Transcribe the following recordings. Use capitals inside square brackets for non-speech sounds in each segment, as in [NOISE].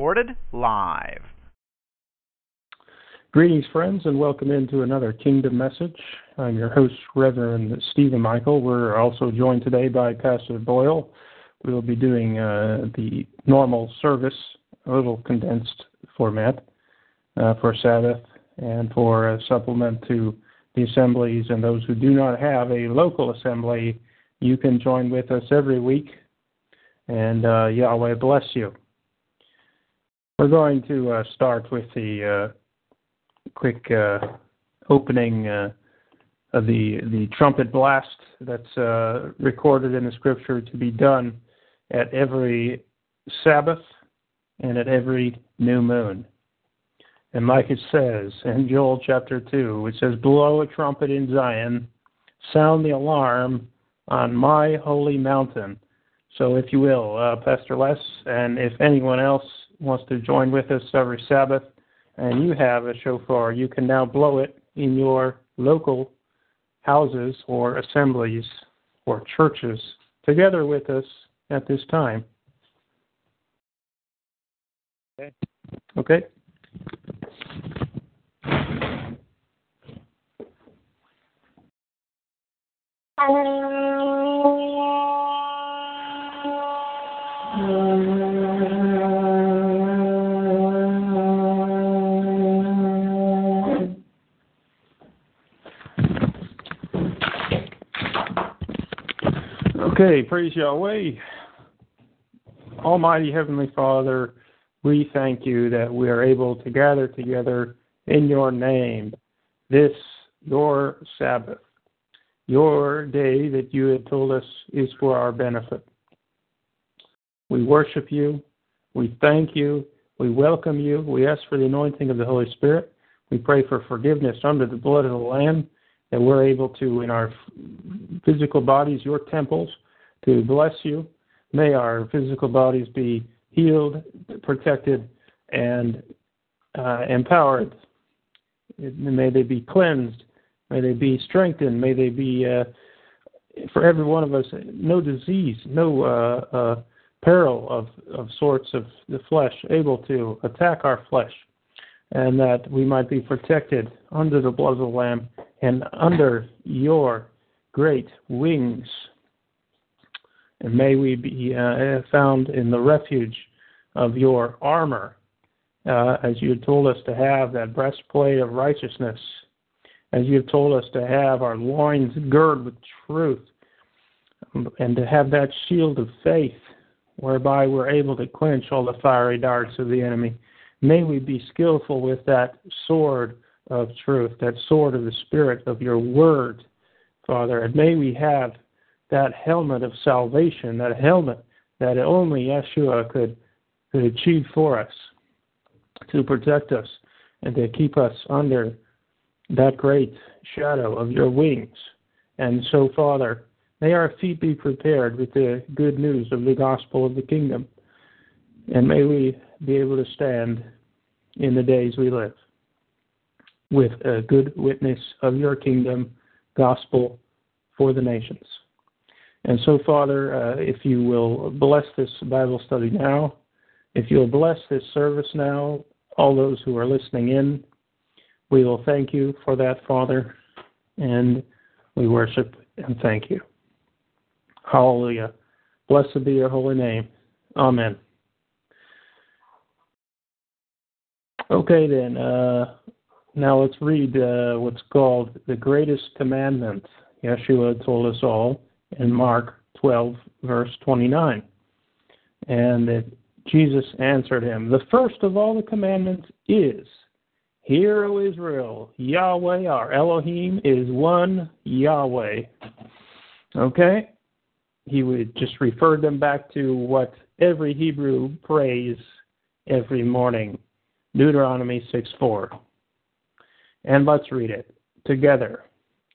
Recorded live. Greetings, friends, and welcome into another Kingdom Message. I'm your host, Reverend Stephen Michael. We're also joined today by Pastor Boyle. We will be doing uh, the normal service, a little condensed format uh, for Sabbath and for a supplement to the assemblies. And those who do not have a local assembly, you can join with us every week. And uh, Yahweh bless you. We're going to uh, start with the uh, quick uh, opening of the the trumpet blast that's recorded in the scripture to be done at every Sabbath and at every new moon. And like it says in Joel chapter 2, it says, Blow a trumpet in Zion, sound the alarm on my holy mountain. So, if you will, uh, Pastor Les, and if anyone else wants to join with us every Sabbath and you have a shofar, you can now blow it in your local houses or assemblies or churches together with us at this time. Okay. Okay. Okay, praise Yahweh. Almighty Heavenly Father, we thank you that we are able to gather together in your name this, your Sabbath, your day that you had told us is for our benefit. We worship you. We thank you. We welcome you. We ask for the anointing of the Holy Spirit. We pray for forgiveness under the blood of the Lamb, that we're able to, in our physical bodies, your temples, to bless you May our physical bodies be healed, protected, and uh, empowered. May they be cleansed. May they be strengthened. May they be, uh, for every one of us, no disease, no uh, uh peril of, of sorts of the flesh able to attack our flesh, and that we might be protected under the blood of the Lamb and under your great wings and may we be uh, found in the refuge of your armor, uh, as you have told us to have that breastplate of righteousness, as you have told us to have our loins girded with truth, and to have that shield of faith, whereby we're able to quench all the fiery darts of the enemy. May we be skillful with that sword of truth, that sword of the Spirit of your word, Father, and may we have that helmet of salvation, that helmet that only Yeshua could, could achieve for us to protect us and to keep us under that great shadow of your wings. And so, Father, may our feet be prepared with the good news of the gospel of the kingdom. And may we be able to stand in the days we live with a good witness of your kingdom gospel for the nations. And so, Father, uh, if you will bless this Bible study now, if you'll bless this service now, all those who are listening in, we will thank you for that, Father, and we worship and thank you. Hallelujah. Blessed be your holy name. Amen. Okay, then. Uh, now let's read uh, what's called the greatest commandment. Yeshua told us all in Mark 12, verse 29. And that Jesus answered him, The first of all the commandments is, Hear, O Israel, Yahweh our Elohim is one Yahweh. Okay? he would just refer them back to what every Hebrew prays every morning Deuteronomy 6 4. And let's read it together.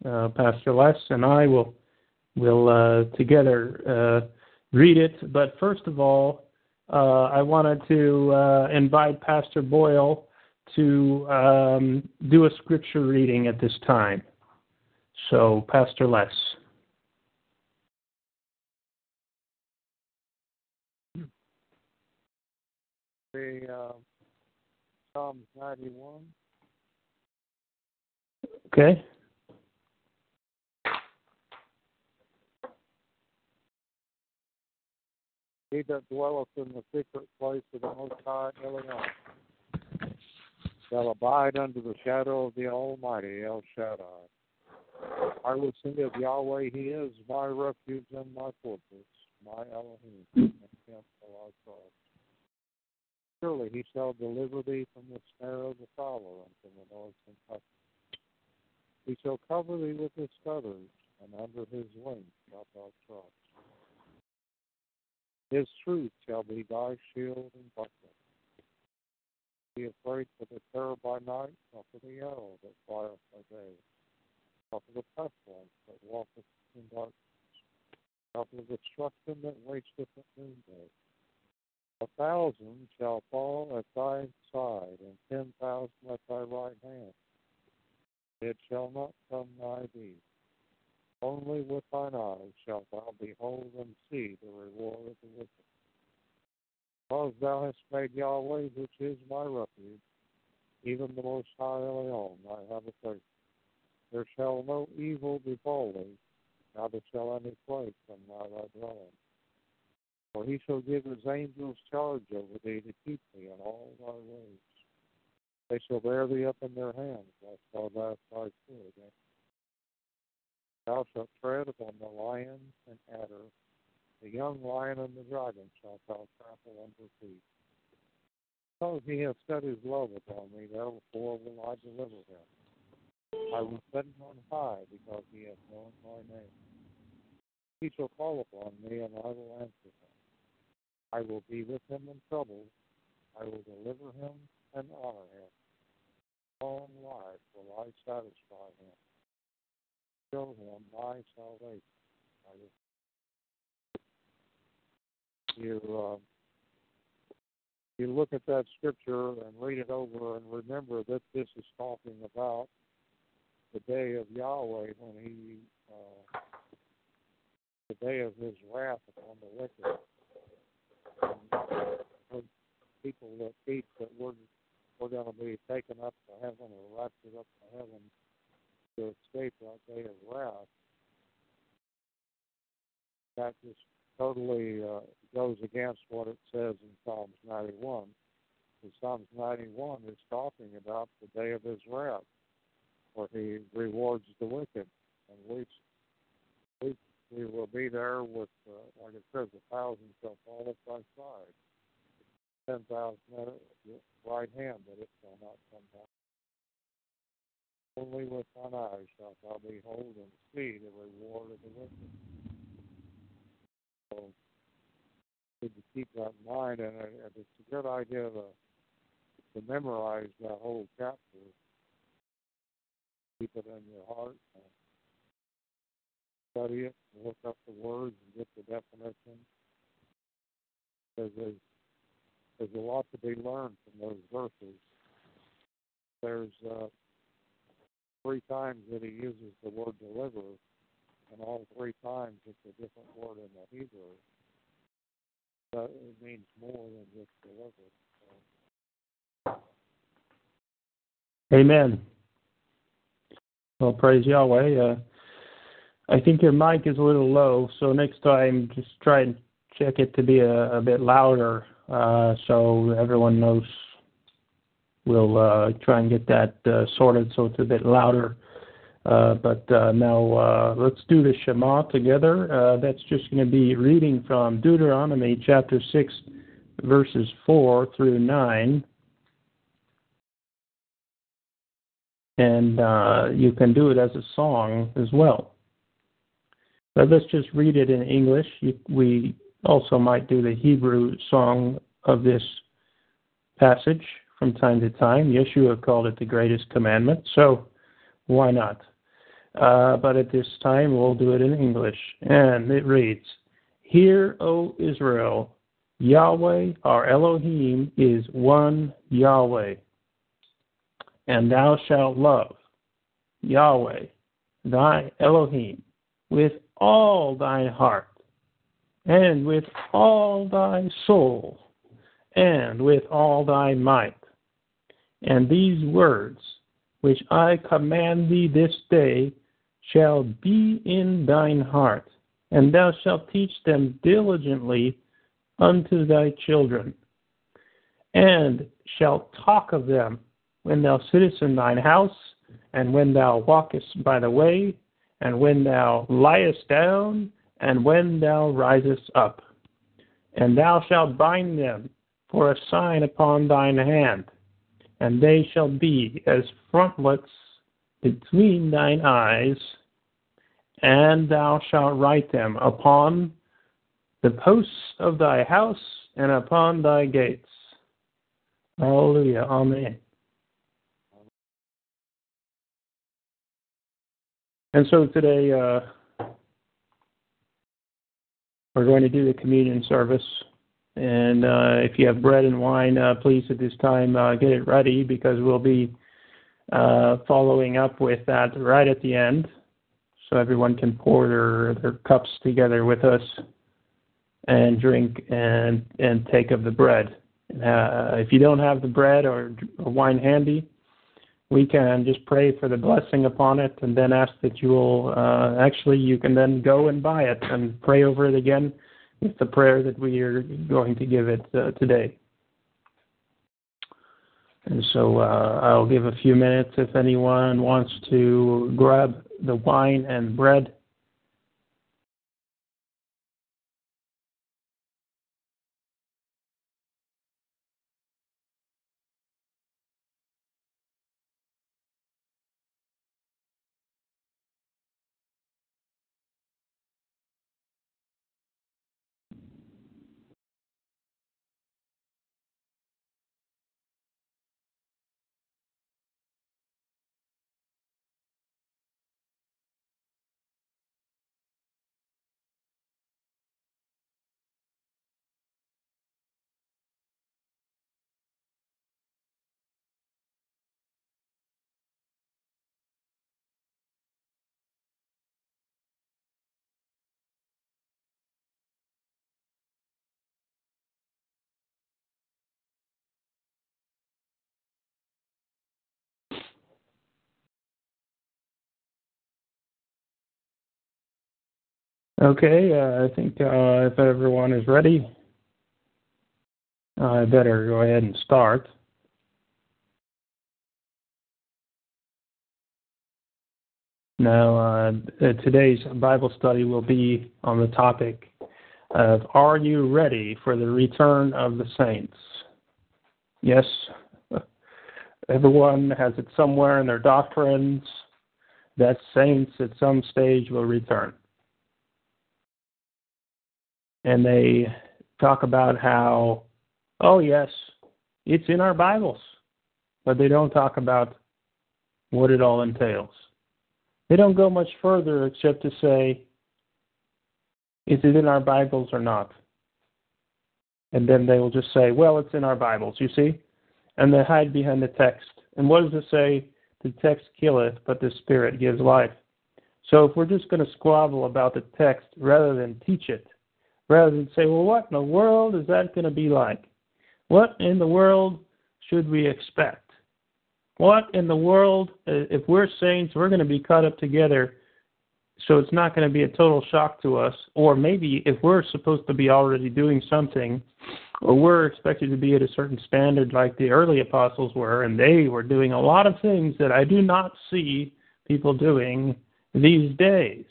Uh, Pastor Les and I will will uh, together uh, read it. But first of all, uh, I wanted to uh, invite Pastor Boyle to um, do a scripture reading at this time. So, Pastor Les. The uh, Psalms 91. Okay. He that dwelleth in the secret place of the Most High Elion shall abide under the shadow of the Almighty El Shaddai. I will sing of Yahweh, He is my refuge and my fortress, my Elohim, and Him will I trust. Surely He shall deliver thee from the snare of the fowler and from the noisome pestilence. He shall cover thee with His feathers, and under His wings shalt thou trust. His truth shall be thy shield and buckler. Be afraid for the terror by night, nor for the arrow that flieth by day, nor for the pestilence that walketh in darkness, nor for the destruction that wasteth at noonday. A thousand shall fall at thy side, and ten thousand at thy right hand. It shall not come nigh thee. Only with thine eyes shalt thou behold and see the reward of the wicked. Because thou hast made Yahweh, which is my refuge, even the Most High Elion, thy habitation. There shall no evil befall thee, neither shall any plague come nigh thy dwelling. For he shall give his angels charge over thee to keep thee in all thy ways. They shall bear thee up in their hands, lest thou dash thy foot against Thou shalt tread upon the lion and adder, the young lion and the dragon shalt thou trample under feet. Because he hath set his love upon me, therefore will I deliver him. I will set him on high, because he hath known my name. He shall call upon me, and I will answer him. I will be with him in trouble. I will deliver him and honor him. Long life will I satisfy him show him my salvation. You, uh, you look at that scripture and read it over and remember that this is talking about the day of Yahweh when he, uh, the day of his wrath upon the wicked. And people that think that we're, we're going to be taken up to heaven or raptured up to heaven to escape that day of wrath, that just totally uh, goes against what it says in Psalms 91. And Psalms 91 is talking about the day of his wrath, where he rewards the wicked. And we, we, we will be there with, uh, like it says, a thousand shall fall at thy side, ten thousand at right hand, but it shall not come down. Only with thine eyes shalt thou behold and see the reward of the wicked. So, good to keep that in mind, and, and it's a good idea to to memorize that whole chapter. Keep it in your heart. study it, look up the words, and get the definition. Because there's, there's a lot to be learned from those verses. There's uh, three times that he uses the word deliver, and all three times it's a different word in the Hebrew. But it means more than just deliver. So. Amen. Well, praise Yahweh. Uh, I think your mic is a little low, so next time just try and check it to be a, a bit louder uh, so everyone knows we'll uh, try and get that uh, sorted so it's a bit louder. Uh, but now let's do the Shema together. That's just going to be reading from Deuteronomy chapter 6, verses 4 through 9. And you can do it as a song as well. But let's just read it in English. We also might do the Hebrew song of this passage from time to time. Yeshua called it the greatest commandment, so why not? Uh, but at this time, we'll do it in English. And it reads Hear, O Israel, Yahweh, our Elohim, is one Yahweh. And thou shalt love Yahweh, thy Elohim, with all thy heart, and with all thy soul, and with all thy might. And these words which I command thee this day shall be in thine heart, and thou shalt teach them diligently unto thy children, and shalt talk of them when thou sittest in thine house, and when thou walkest by the way, and when thou liest down, and when thou risest up. And thou shalt bind them for a sign upon thine hand, and they shall be as frontlets between thine eyes, and thou shalt write them upon the posts of thy house and upon thy gates. Hallelujah. Amen. And so today uh, we're going to do the communion service. And uh, if you have bread and wine, uh, please at this time uh, get it ready because we'll be uh, following up with that right at the end, so everyone can pour their their cups together with us and drink and and take of the bread. Uh, if you don't have the bread or, or wine handy, we can just pray for the blessing upon it and then ask that you will uh, actually you can then go and buy it and pray over it again with the prayer that we are going to give it uh, today. And so uh, I'll give a few minutes if anyone wants to grab the wine and bread. Okay, uh, I think uh, if everyone is ready, I better go ahead and start. Now, uh, today's Bible study will be on the topic of Are you ready for the return of the saints? Yes, everyone has it somewhere in their doctrines that saints at some stage will return and they talk about how, oh, yes, it's in our Bibles, but they don't talk about what it all entails. They don't go much further except to say, is it in our Bibles or not? And then they will just say, well, it's in our Bibles, you see? And they hide behind the text. And what does it say? The text killeth, but the Spirit gives life. So if we're just going to squabble about the text rather than teach it, rather than say, well, what in the world is that going to be like? What in the world should we expect? What in the world, uh, if we're saints, we're going to be caught up together, so it's not going to be a total shock to us. Or maybe if we're supposed to be already doing something, or we're expected to be at a certain standard like the early apostles were, and they were doing a lot of things that I do not see people doing these days.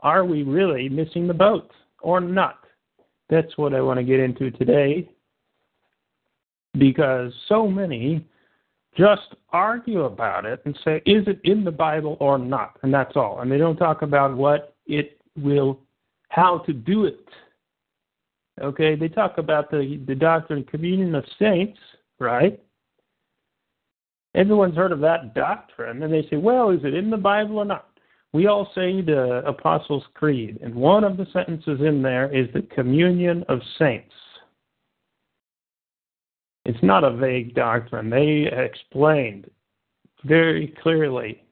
Are we really missing the boat? Or not? That's what I want to get into today because so many just argue about it and say, is it in the Bible or not? And that's all. And they don't talk about what it will how to do it. Okay, they talk about the, the doctrine of communion of saints, right? Everyone's heard of that doctrine, and they say, well, is it in the Bible or not? We all say the Apostles' Creed, and one of the sentences in there is the communion of saints. It's not a vague doctrine. They explained very clearly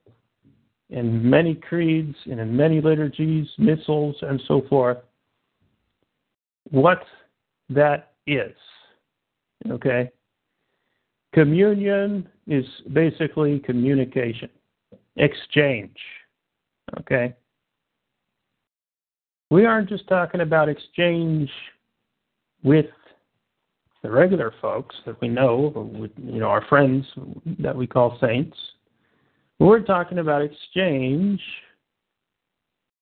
in many creeds and in many liturgies, missals, and so forth what that is. Okay? Communion is basically communication, exchange. Okay? We aren't just talking about exchange with the regular folks that we know, you know, our friends that we call saints. We're talking about exchange,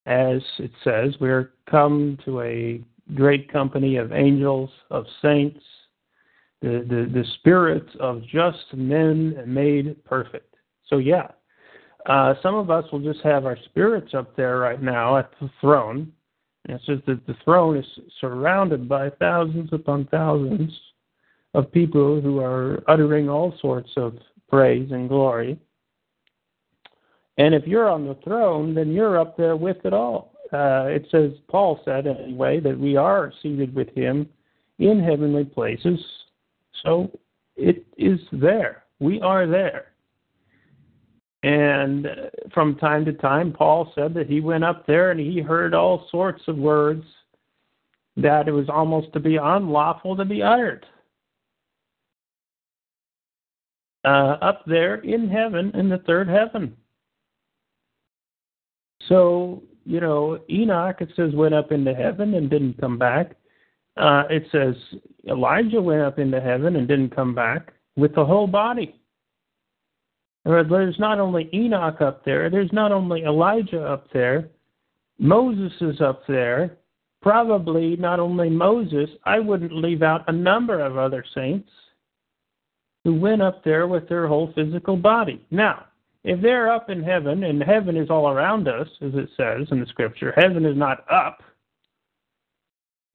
as it says, we're come to a great company of angels, of saints, the, the, the spirits of just men made perfect. So, yeah, uh, some of us will just have our spirits up there right now at the throne. And it says that the throne is surrounded by thousands upon thousands of people who are uttering all sorts of praise and glory. And if you're on the throne, then you're up there with it all. Uh, it says, Paul said anyway, that we are seated with him in heavenly places. So it is there. We are there. And from time to time, Paul said that he went up there and he heard all sorts of words that it was almost to be unlawful to be uttered. Uh, up there in heaven, in the third heaven. So, you know, Enoch, it says, went up into heaven and didn't come back. Uh, it says Elijah went up into heaven and didn't come back with the whole body. There's not only Enoch up there, there's not only Elijah up there, Moses is up there, probably not only Moses, I wouldn't leave out a number of other saints who went up there with their whole physical body. Now, if they're up in heaven, and heaven is all around us, as it says in the scripture, heaven is not up.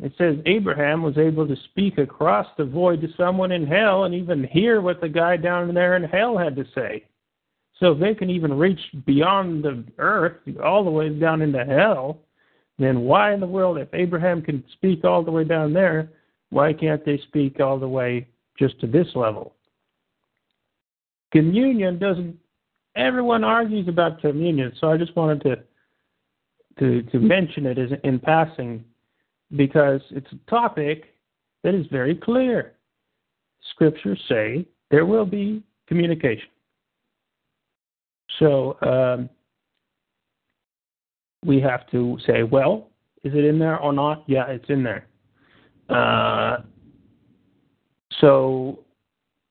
It says Abraham was able to speak across the void to someone in hell and even hear what the guy down there in hell had to say. So if they can even reach beyond the earth, all the way down into hell, then why in the world, if Abraham can speak all the way down there, why can't they speak all the way just to this level? Communion doesn't. Everyone argues about communion, so I just wanted to to to mention it as in passing because it's a topic that is very clear. Scriptures say there will be communication. So um, we have to say, well, is it in there or not? Yeah, it's in there. Uh, so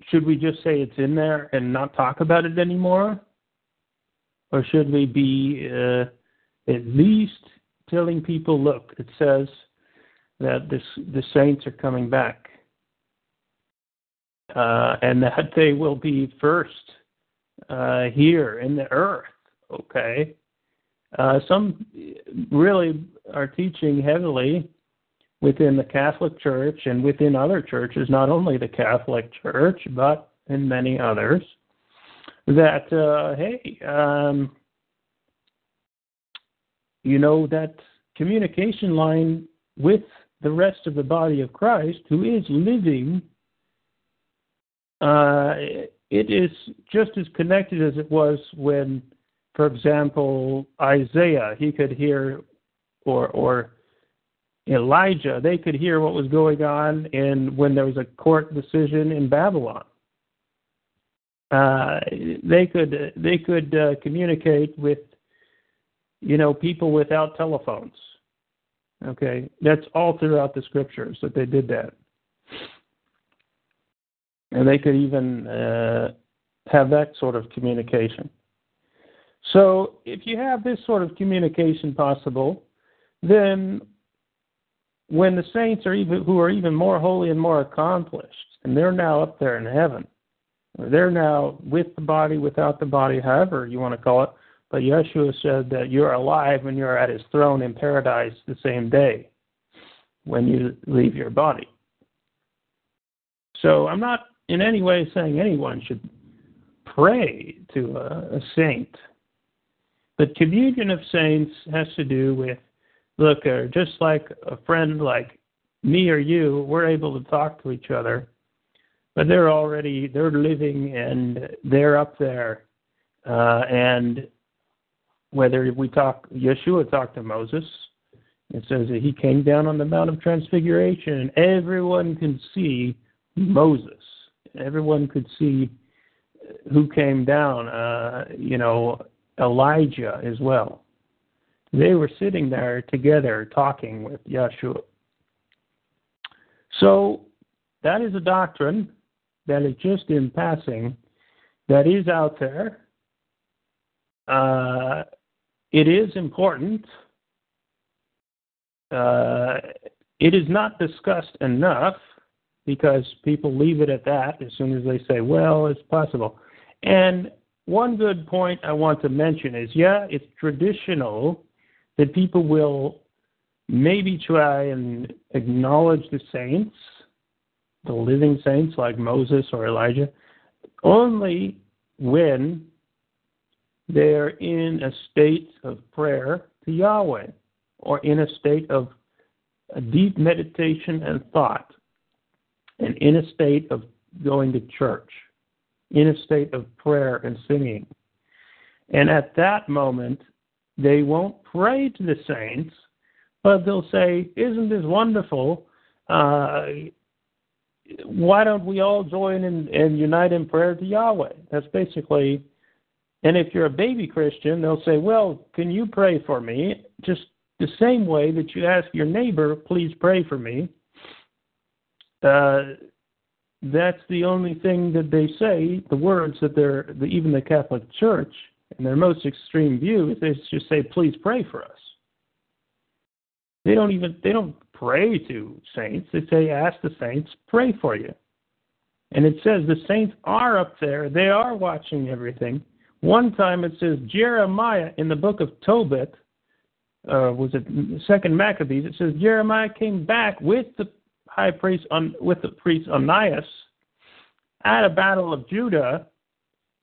should we just say it's in there and not talk about it anymore? Or should we be uh, at least telling people, look, it says that this, the saints are coming back uh, and that they will be first uh, here in the earth. Okay, uh, some really are teaching heavily within the Catholic Church and within other churches, not only the Catholic Church but in many others, that uh, hey, um, you know that communication line with the rest of the body of Christ, who is living. Uh, it is just as connected as it was when, for example, Isaiah, he could hear, or, or Elijah, they could hear what was going on in when there was a court decision in Babylon. Uh, they could they could uh, communicate with you know people without telephones. Okay, that's all throughout the scriptures that they did that and they could even uh, have that sort of communication. So, if you have this sort of communication possible, then when the saints are even who are even more holy and more accomplished, and they're now up there in heaven, they're now with the body, without the body, however you want to call it, but Yeshua said that you're alive when you're at his throne in paradise the same day when you leave your body. So I'm not in any way saying anyone should pray to a, a saint. But communion of saints has to do with look, uh, just like a friend like me or you, we're able to talk to each other, but they're already they're living and they're up there, uh, and whether we talk, Yeshua talked to Moses. It says that he came down on the Mount of Transfiguration, and everyone can see Moses. Everyone could see who came down. Uh, you know, Elijah as well. They were sitting there together talking with Yeshua. So that is a doctrine that is just in passing, that is out there. Uh, it is important. Uh, it is not discussed enough because people leave it at that as soon as they say, well, it's possible. And one good point I want to mention is yeah, it's traditional that people will maybe try and acknowledge the saints, the living saints like Moses or Elijah, only when they're in a state of prayer to Yahweh or in a state of a deep meditation and thought and in a state of going to church, in a state of prayer and singing. And at that moment, they won't pray to the saints, but they'll say, Isn't this wonderful? Uh, why don't we all join and, and unite in prayer to Yahweh? That's basically, and if you're a baby Christian, they'll say, Well, can you pray for me? Just the same way that you ask your neighbor, Please pray for me. Uh, that's the only thing that they say, the words that they're, the, even the Catholic Church, in their most extreme view, is they just say, please pray for us. They don't even, they don't pray to saints. They say, ask the saints, pray for you. And it says the saints are up there. They are watching everything. One time it says Jeremiah in the book of Tobit, uh, was it Second Maccabees? It says Jeremiah came back with the high priest with the priest Onias at a battle of Judah,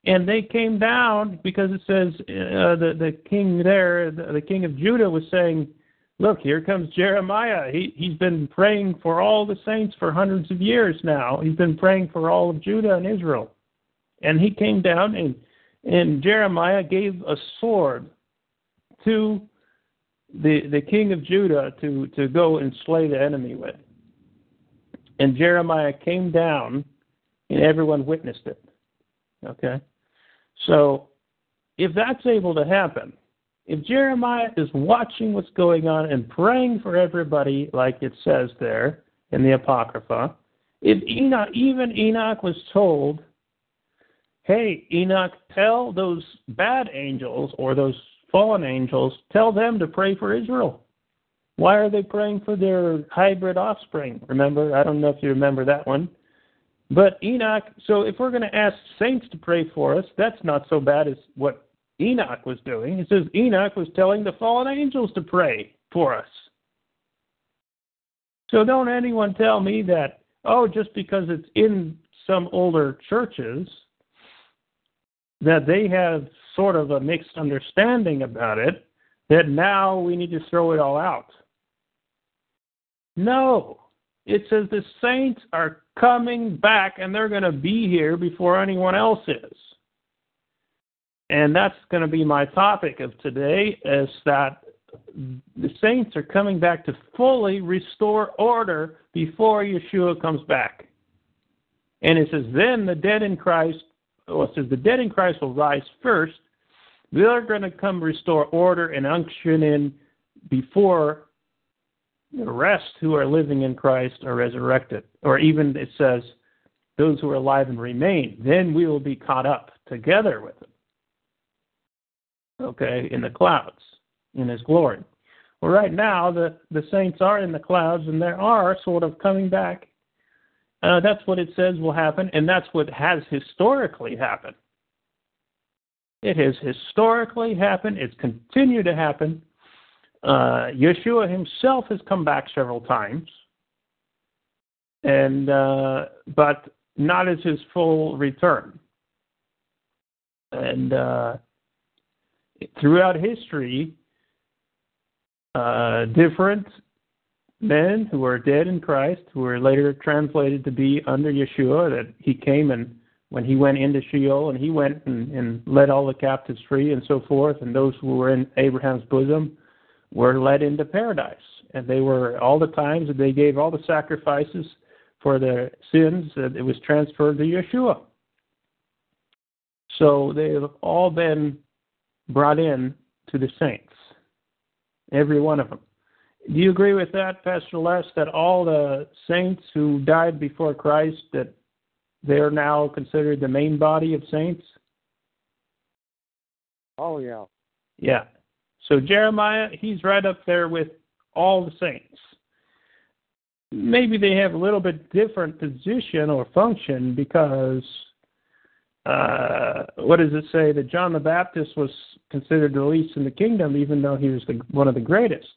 and they came down because it says uh, the the king there, the, the king of Judah, was saying, "Look, here comes Jeremiah. He he's been praying for all the saints for hundreds of years now. He's been praying for all of Judah and Israel." And he came down and and Jeremiah gave a sword to the the king of Judah to to go and slay the enemy with. And Jeremiah came down, and everyone witnessed it. Okay? So, if that's able to happen, if Jeremiah is watching what's going on and praying for everybody, like it says there in the Apocrypha, if Enoch, even Enoch was told, hey, Enoch, tell those bad angels or those fallen angels, tell them to pray for Israel. Why are they praying for their hybrid offspring? Remember, I don't know if you remember that one. But Enoch, so if we're going to ask saints to pray for us, that's not so bad as what Enoch was doing. It says Enoch was telling the fallen angels to pray for us. So don't anyone tell me that, oh, just because it's in some older churches, that they have sort of a mixed understanding about it, that now we need to throw it all out. No. It says the saints are coming back and they're going to be here before anyone else is. And that's going to be my topic of today is that the saints are coming back to fully restore order before Yeshua comes back. And it says, then the dead in Christ, well, it says the dead in Christ will rise first. They're going to come restore order and unction in before the rest who are living in Christ are resurrected. Or even it says, those who are alive and remain, then we will be caught up together with them. Okay, in the clouds, in his glory. Well, right now, the, the saints are in the clouds and they are sort of coming back. Uh, that's what it says will happen, and that's what has historically happened. It has historically happened. It's continued to happen. Uh, Yeshua himself has come back several times, and uh, but not as his full return. And uh, throughout history, uh, different men who are dead in Christ, who were later translated to be under Yeshua, that he came and when he went into Sheol and he went and, and led all the captives free and so forth, and those who were in Abraham's bosom were led into paradise. And they were all the times that they gave all the sacrifices for their sins, that it was transferred to Yeshua. So they have all been brought in to the saints, every one of them. Do you agree with that, Pastor Les, that all the saints who died before Christ, that they're now considered the main body of saints? Oh, yeah. Yeah. So Jeremiah, he's right up there with all the saints. Maybe they have a little bit different position or function because uh, what does it say that John the Baptist was considered the least in the kingdom, even though he was the, one of the greatest?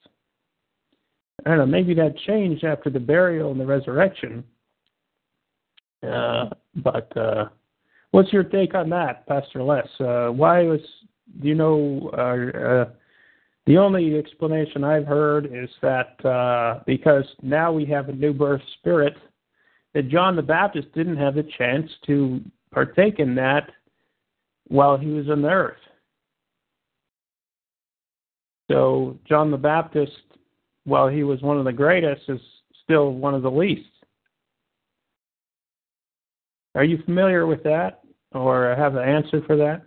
I don't know. Maybe that changed after the burial and the resurrection. Uh, but uh, what's your take on that, Pastor Les? Uh, why was do you know? The only explanation I've heard is that uh, because now we have a new birth spirit, that John the Baptist didn't have the chance to partake in that while he was on the earth. So John the Baptist, while he was one of the greatest, is still one of the least. Are you familiar with that, or have an answer for that?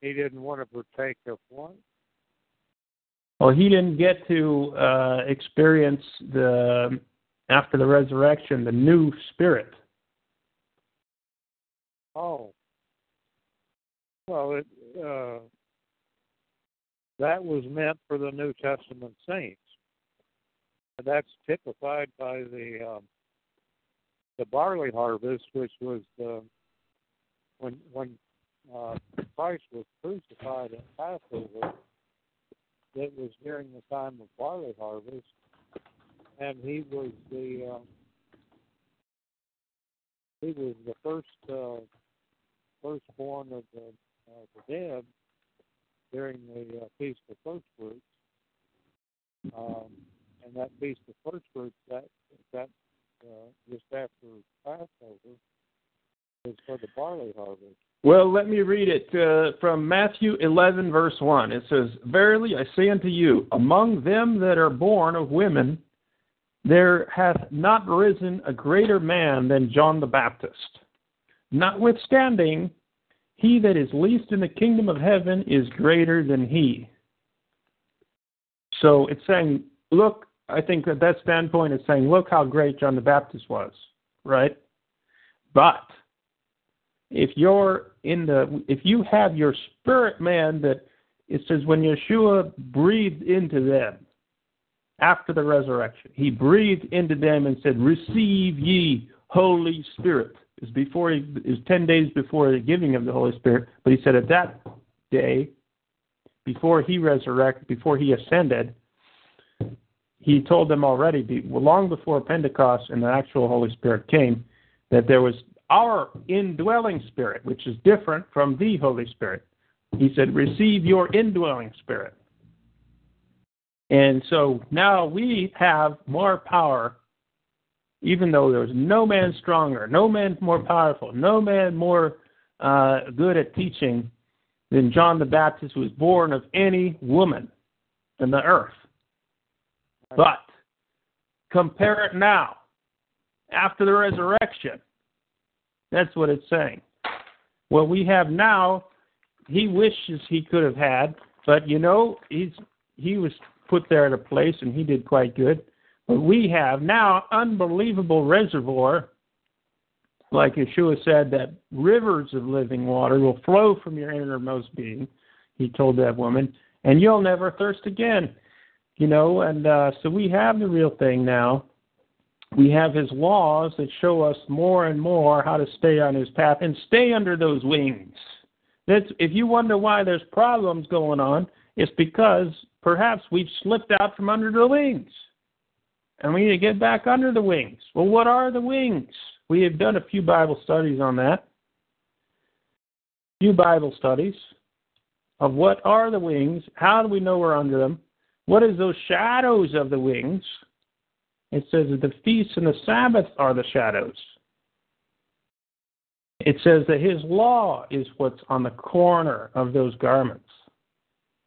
He didn't want to partake of what? Well, he didn't get to uh, experience the after the resurrection the new spirit. Oh. Well, it uh, that was meant for the New Testament saints. And that's typified by the um, the barley harvest, which was the when when uh, Christ was crucified at Passover. It was during the time of barley harvest, and he was the um, he was the first uh, firstborn of the, uh, the dead during the uh, feast of first fruits. Um, and that feast of first fruits that that uh, just after Passover is for the barley harvest. Well, let me read it uh, from Matthew 11, verse 1. It says, Verily I say unto you, among them that are born of women, there hath not risen a greater man than John the Baptist. Notwithstanding, he that is least in the kingdom of heaven is greater than he. So it's saying, look, I think that that standpoint is saying, look how great John the Baptist was, right? But if you're in the, if you have your spirit man that it says when Yeshua breathed into them after the resurrection, he breathed into them and said, "Receive ye Holy Spirit." Is before he is ten days before the giving of the Holy Spirit, but he said at that day, before he resurrected, before he ascended, he told them already, long before Pentecost and the actual Holy Spirit came, that there was our indwelling spirit, which is different from the Holy Spirit. He said, Receive your indwelling spirit. And so now we have more power, even though there's no man stronger, no man more powerful, no man more uh, good at teaching than John the Baptist, who was born of any woman in the earth. But compare it now, after the resurrection. That's what it's saying. What we have now, he wishes he could have had, but you know, he's he was put there at a place and he did quite good. But we have now unbelievable reservoir, like Yeshua said, that rivers of living water will flow from your innermost being. He told that woman, and you'll never thirst again you know, and uh, so we have the real thing now. We have his laws that show us more and more how to stay on his path and stay under those wings That's if you wonder why there's problems going on, it's because perhaps we've slipped out from under the wings. And we need to get back under the wings. Well, what are the wings? We have done a few Bible studies on that. Few Bible studies of what are the wings, how do we know we're under them, what is those shadows of the wings? It says that the feasts and the Sabbath are the shadows. It says that his law is what's on the corner of those garments.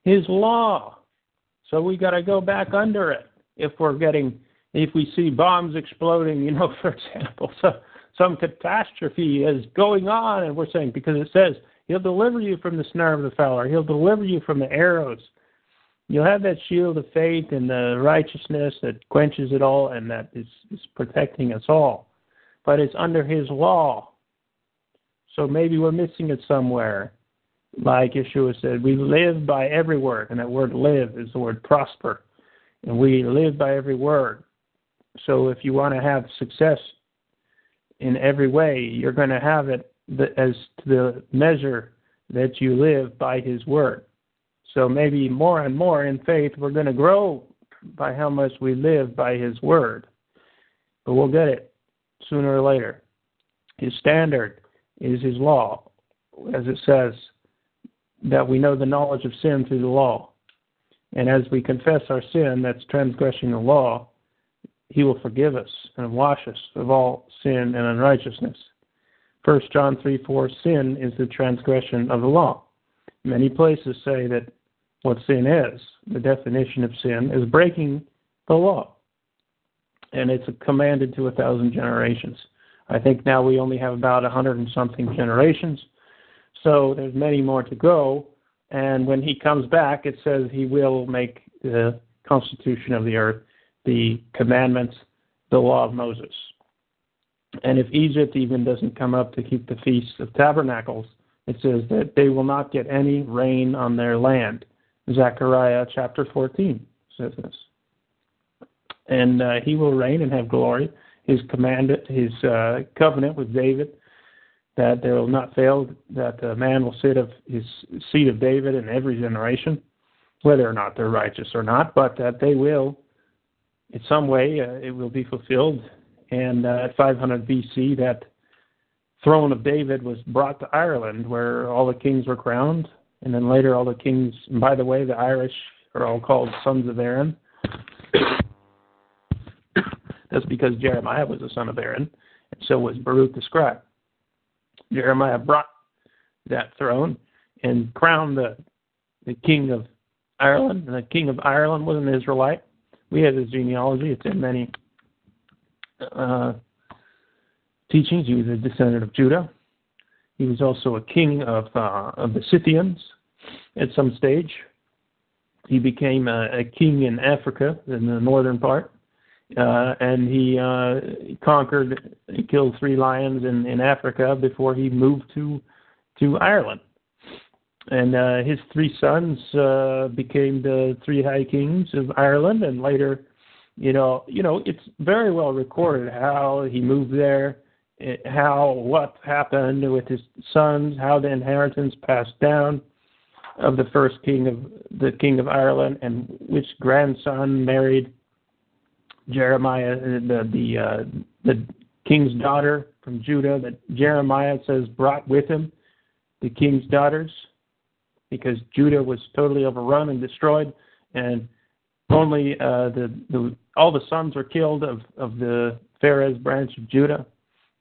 His law. So we got to go back under it if we're getting, if we see bombs exploding, you know, [LAUGHS] for example, so some catastrophe is going on, and we're saying because it says he'll deliver you from the snare of the fowler, he'll deliver you from the arrows. You'll have that shield of faith and the righteousness that quenches it all and that is, is protecting us all. But it's under his law. So maybe we're missing it somewhere. Like Yeshua said, we live by every word, and that word live is the word prosper. And we live by every word. So if you want to have success in every way, you're going to have it as to the measure that you live by his word. So maybe more and more in faith, we're going to grow by how much we live by his word. But we'll get it sooner or later. His standard is his law, as it says that we know the knowledge of sin through the law. And as we confess our sin, that's transgressing the law, he will forgive us and wash us of all sin and unrighteousness. 1 John 3 4 Sin is the transgression of the law. Many places say that what sin is, the definition of sin, is breaking the law. And it's commanded to a thousand generations. I think now we only have about a hundred and something generations. So there's many more to go. And when he comes back, it says he will make the constitution of the earth, the commandments, the law of Moses. And if Egypt even doesn't come up to keep the Feast of Tabernacles, it says that they will not get any rain on their land. Zechariah chapter 14 says this. And uh, he will reign and have glory his command, his uh, covenant with David, that there will not fail, that a man will sit of his seat of David in every generation, whether or not they're righteous or not, but that they will, in some way, uh, it will be fulfilled. And uh, at 500 BC, that throne of David was brought to Ireland, where all the kings were crowned, and then later all the kings. And by the way, the Irish are all called sons of Aaron. That's because Jeremiah was the son of Aaron, and so was Baruch the scribe. Jeremiah brought that throne and crowned the the king of Ireland. And the king of Ireland was an Israelite. We have his genealogy. It's in many uh, teachings. He was a descendant of Judah. He was also a king of uh, of the Scythians at some stage. He became a, a king in Africa, in the northern part uh, and he uh, conquered, he killed three lions in, in Africa before he moved to to Ireland. And uh, his three sons uh, became the three high kings of Ireland, and later, you know, you know, it's very well recorded how he moved there, eh, how what happened with his sons, how the inheritance passed down of the first king of the king of Ireland, and which grandson married Jeremiah, uh, the the uh, the king's daughter from Judah that Jeremiah says brought with him the king's daughters because Judah was totally overrun and destroyed, and only uh, the the all the sons were killed of of the Pharez branch of Judah.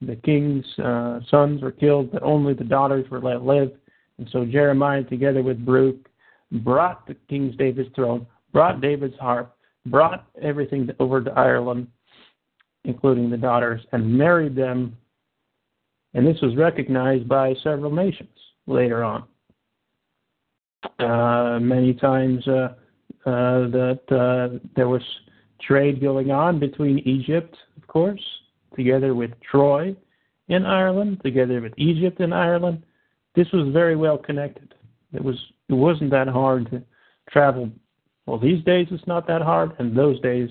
The king's uh, sons were killed, but only the daughters were let live. And so Jeremiah, together with Baruch, brought the king's David's throne, brought David's harp, brought everything over to Ireland, including the daughters, and married them. And this was recognized by several nations later on. Uh, many times uh, uh, that uh, there was trade going on between Egypt, of course, together with Troy in Ireland, together with Egypt in Ireland. This was very well connected. It was it wasn't that hard to travel well, these days it's not that hard, and those days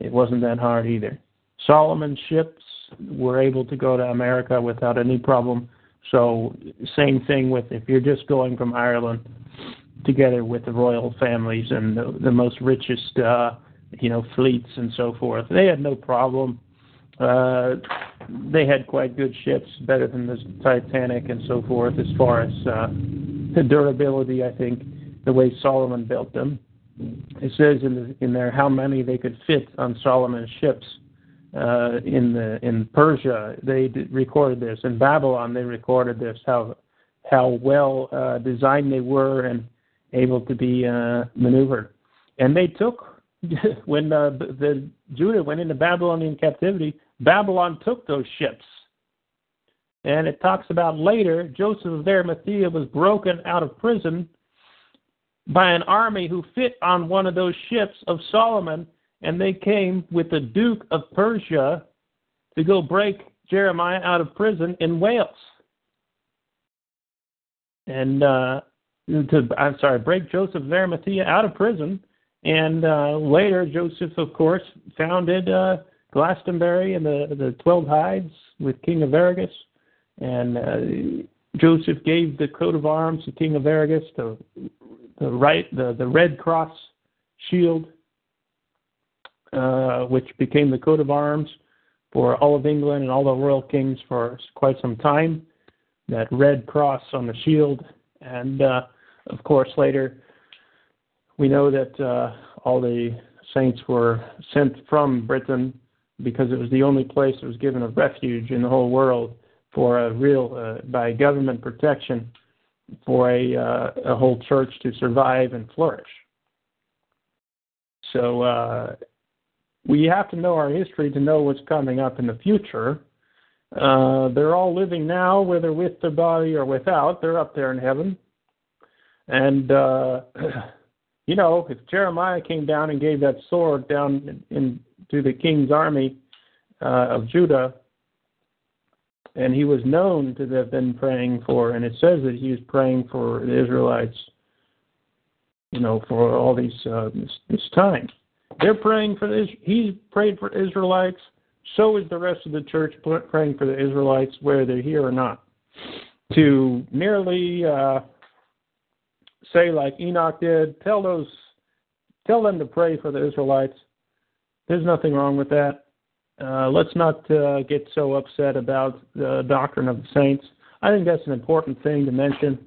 it wasn't that hard either. Solomon's ships were able to go to America without any problem So same thing with if you're just going from Ireland together with the royal families and the, the most richest, uh, you know, fleets and so forth. They had no problem. Uh, they had quite good ships, better than the Titanic and so forth, as far as uh, the durability. I think the way Solomon built them. It says in the, in there how many they could fit on Solomon's ships. Uh, in the in Persia, they recorded this. In Babylon, they recorded this. How how well uh, designed they were and able to be uh, maneuvered. And they took [LAUGHS] when uh, the Judah went into Babylonian captivity. Babylon took those ships. And it talks about later, Joseph of Arimathea was broken out of prison by an army who fit on one of those ships of Solomon, and they came with the Duke of Persia to go break Jeremiah out of prison in Wales. And uh, to, I'm sorry, break Joseph of Arimathea out of prison. And uh, later, Joseph, of course, founded uh, Glastonbury and the, the Twelve Hides with King of Arviragus. And uh, Joseph gave the coat of arms to King Arviragus, the, the, right, the, the Red Cross shield, uh, which became the coat of arms for all of England and all the royal kings for quite some time. That red cross on the shield. And uh, of course, later we know that uh, all the saints were sent from Britain because it was the only place that was given a refuge in the whole world for a real, uh, by government protection, for a, uh, a whole church to survive and flourish. So we have to know our history to know what's coming up in the future. Uh, they're all living now, whether with their body or without. They're up there in heaven. And uh, [CLEARS THROAT] you know, if Jeremiah came down and gave that sword down in, to the king's army uh, of Judah, and he was known to have been praying for, and it says that he was praying for the Israelites, you know, for all these uh, this, this time. They're praying for this. He's prayed for Israelites. So is the rest of the church praying for the Israelites, whether they're here or not. To merely uh, say like Enoch did, tell those tell them to pray for the Israelites. There's nothing wrong with that. Uh, let's not uh, get so upset about the doctrine of the saints. I think that's an important thing to mention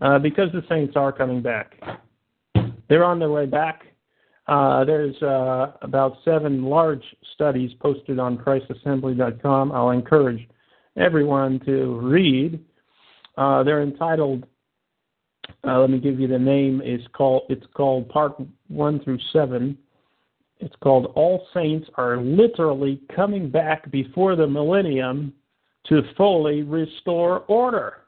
uh, because the saints are coming back. They're on their way back. Uh, there's uh, about seven large studies posted on ChristsAssembly.com. I'll encourage everyone to read. Uh, they're entitled uh, let me give you the name. It's called it's called Part One through Seven. It's called All Saints are literally coming back before the millennium to fully restore order.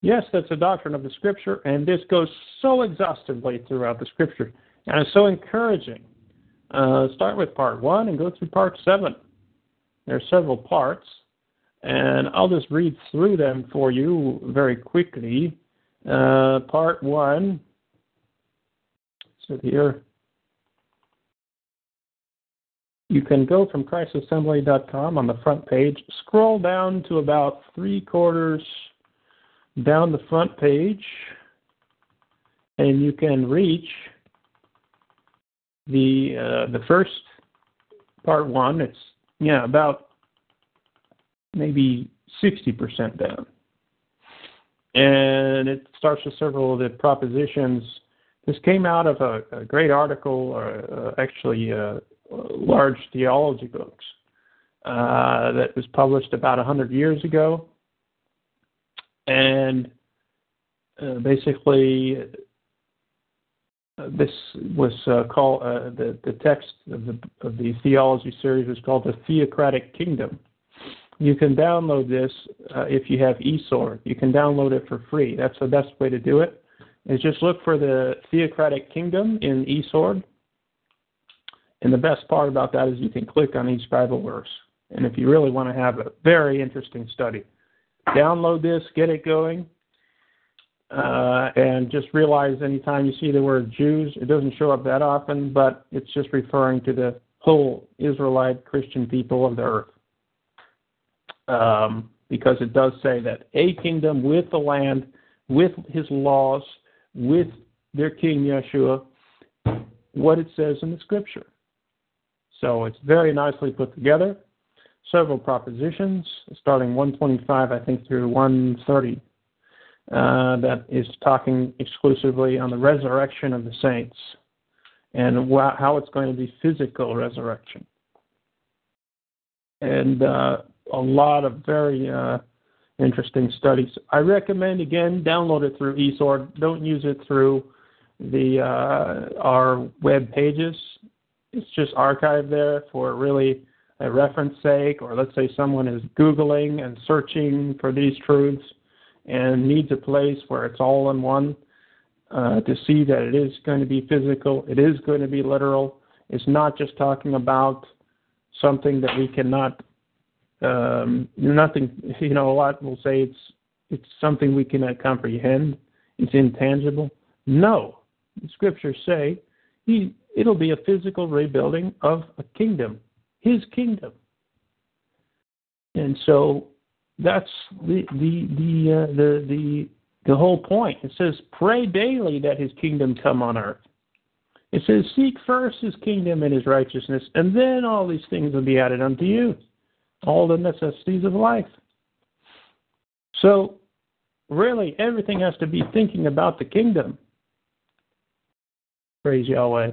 Yes, that's a doctrine of the Scripture, and this goes so exhaustively throughout the Scripture, and it's so encouraging. Uh, start with Part One and go through Part Seven. There are several parts, and I'll just read through them for you very quickly. Uh, part one. So here, you can go from ChristsAssembly.com on the front page, scroll down to about three quarters down the front page, and you can reach the uh, the first part one. It's yeah about maybe sixty percent down and it starts with several of the propositions. This came out of a, a great article, uh, actually, uh, large theology books uh, that was published about 100 years ago. And uh, basically, uh, this was uh, called the, the text of the, of the theology series was called the Theocratic Kingdom you can download this uh, if you have eSword. You can download it for free. That's the best way to do it. Is just look for the Theocratic Kingdom in eSword. And the best part about that is you can click on each Bible verse. And if you really want to have a very interesting study, download this, get it going, uh, and just realize anytime you see the word Jews, it doesn't show up that often, but it's just referring to the whole Israelite Christian people of the earth. Um, because it does say that a kingdom with the land, with his laws, with their king Yeshua, what it says in the scripture. So it's very nicely put together. Several propositions, starting 125, I think, through 130, uh, that is talking exclusively on the resurrection of the saints and wh- how it's going to be physical resurrection. And uh, a lot of very uh, interesting studies. I recommend again download it through eSword. Don't use it through the uh, our web pages. It's just archived there for really a reference sake, or let's say someone is googling and searching for these truths and needs a place where it's all in one uh, to see that it is going to be physical, it is going to be literal. It's not just talking about something that we cannot um, nothing, you know, a lot will say it's it's something we cannot comprehend. It's intangible. No, the scriptures say he it'll be a physical rebuilding of a kingdom, his kingdom. And so that's the the the uh, the the the whole point. It says, "Pray daily that His kingdom come on earth." It says, "Seek first His kingdom and His righteousness, and then all these things will be added unto you." All the necessities of life. So, really, everything has to be thinking about the kingdom. Praise Yahweh.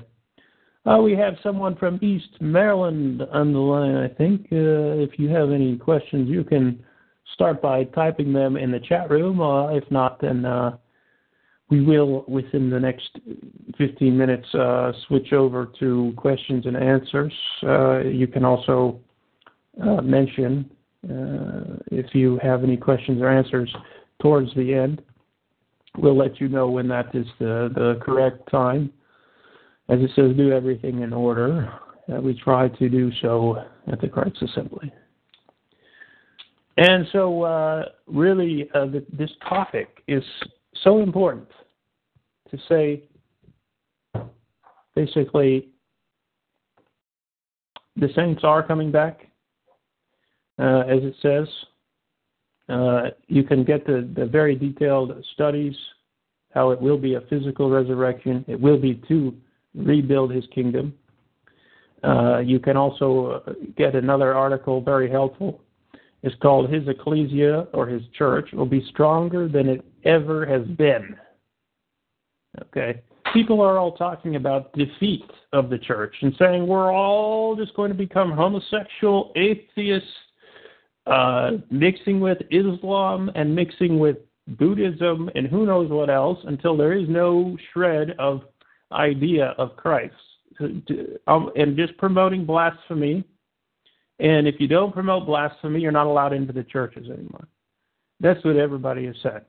Uh, we have someone from East Maryland on the line, I think. Uh, if you have any questions, you can start by typing them in the chat room. Uh, if not, then uh, we will, within the next 15 minutes, uh, switch over to questions and answers. Uh, you can also mention uh, if you have any questions or answers towards the end. We'll let you know when that is the, correct time. As it says, do everything in order. Uh, we try to do so at the Christ Assembly. And so, uh, really, uh, the, this topic is so important to say basically the saints are coming back uh, as it says. Uh, you can get the, the very detailed studies, how it will be a physical resurrection. It will be to rebuild his kingdom. Uh, you can also uh, get another article, very helpful. It's called His Ecclesia or His Church will be stronger than it ever has been. Okay. People are all talking about defeat of the church and saying we're all just going to become homosexual, atheists, uh, mixing with Islam and mixing with Buddhism and who knows what else until there is no shred of idea of Christ. Um, and just promoting blasphemy. And if you don't promote blasphemy, you're not allowed into the churches anymore. That's what everybody is saying.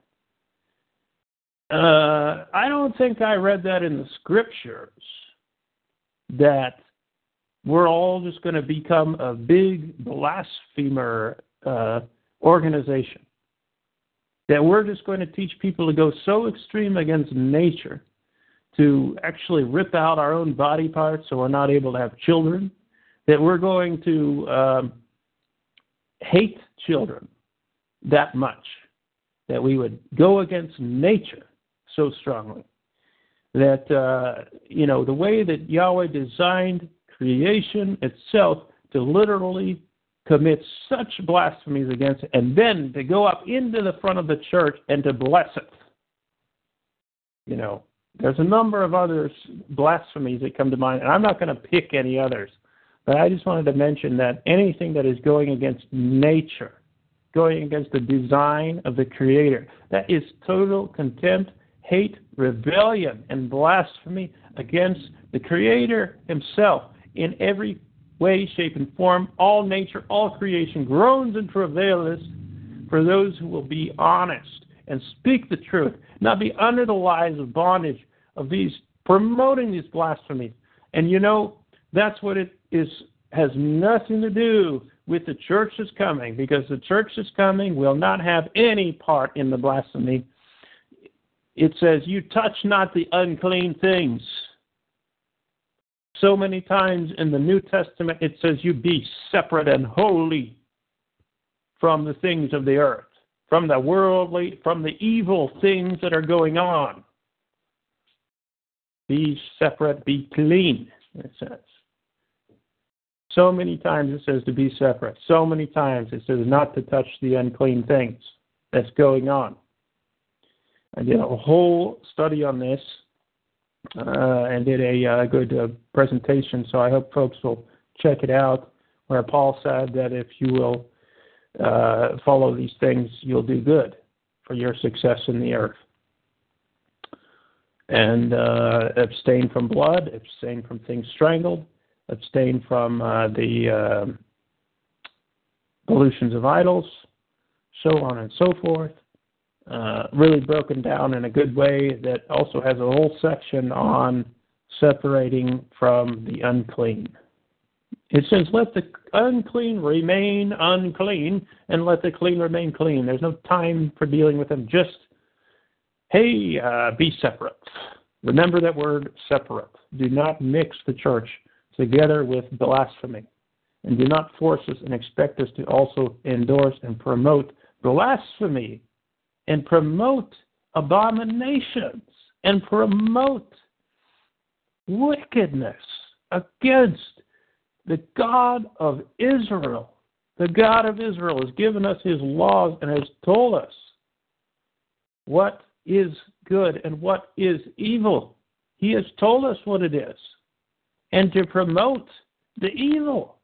Uh, I don't think I read that in the scriptures that we're all just going to become a big blasphemer uh, organization. That we're just going to teach people to go so extreme against nature to actually rip out our own body parts so we're not able to have children. That we're going to um, hate children that much. That we would go against nature so strongly. That, uh, you know, the way that Yahweh designed creation itself to literally commit such blasphemies against it, and then to go up into the front of the church and to bless it. You know, there's a number of other blasphemies that come to mind, and I'm not going to pick any others, but I just wanted to mention that anything that is going against nature, going against the design of the Creator, that is total contempt, hate, rebellion, and blasphemy against the Creator Himself in every way, shape, and form. All nature, all creation groans and travails for those who will be honest and speak the truth, not be under the lies of bondage of these promoting these blasphemies. And you know, that's what it is has nothing to do with the church is coming, because the church is coming will not have any part in the blasphemy. It says, You touch not the unclean things so many times in the New Testament it says you be separate and holy from the things of the earth, from the worldly, from the evil things that are going on. Be separate, be clean, it says. So many times it says to be separate. So many times it says not to touch the unclean things that's going on. I did a whole study on this and did a uh, good uh, presentation, so I hope folks will check it out, where Paul said that if you will uh, follow these things, you'll do good for your success in the earth. And uh, abstain from blood, abstain from things strangled, abstain from uh, the um, pollutions of idols, so on and so forth. Uh, really broken down in a good way that also has a whole section on separating from the unclean. It says, Let the unclean remain unclean, and let the clean remain clean. There's no time for dealing with them. Just, hey, uh, be separate. Remember that word separate. Do not mix the church together with blasphemy. And do not force us and expect us to also endorse and promote blasphemy and promote abominations and promote wickedness against the God of Israel. The God of Israel has given us his laws and has told us what is good and what is evil. He has told us what it is and to promote the evil.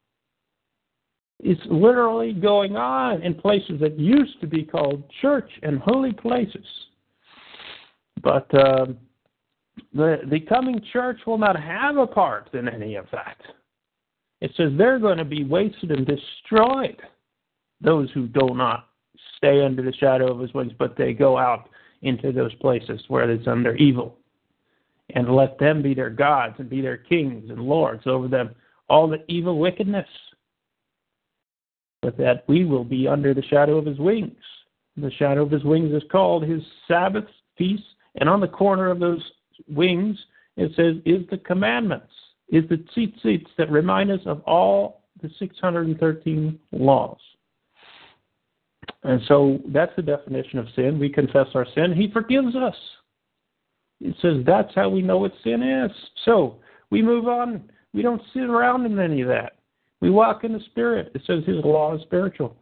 It's literally going on in places that used to be called church and holy places. But uh, the, the coming church will not have a part in any of that. It says they're going to be wasted and destroyed, those who do not stay under the shadow of his wings, but they go out into those places where it's under evil and let them be their gods and be their kings and lords over them, all the evil wickedness. But that we will be under the shadow of his wings. The shadow of his wings is called his Sabbath feast, and on the corner of those wings it says, is the commandments, is the tzitzits that remind us of all the 613 laws. And so that's the definition of sin. We confess our sin, he forgives us. It says that's how we know what sin is. So we move on. We don't sit around in any of that. We walk in the Spirit. It says His law is spiritual.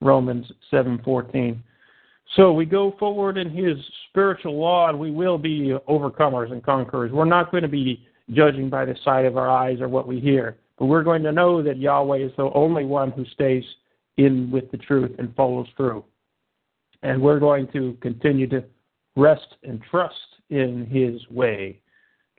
Romans seven fourteen. So we go forward in His spiritual law, and we will be overcomers and conquerors. We're not going to be judging by the sight of our eyes or what we hear, but we're going to know that Yahweh is the only one who stays in with the truth and follows through. And we're going to continue to rest and trust in his way,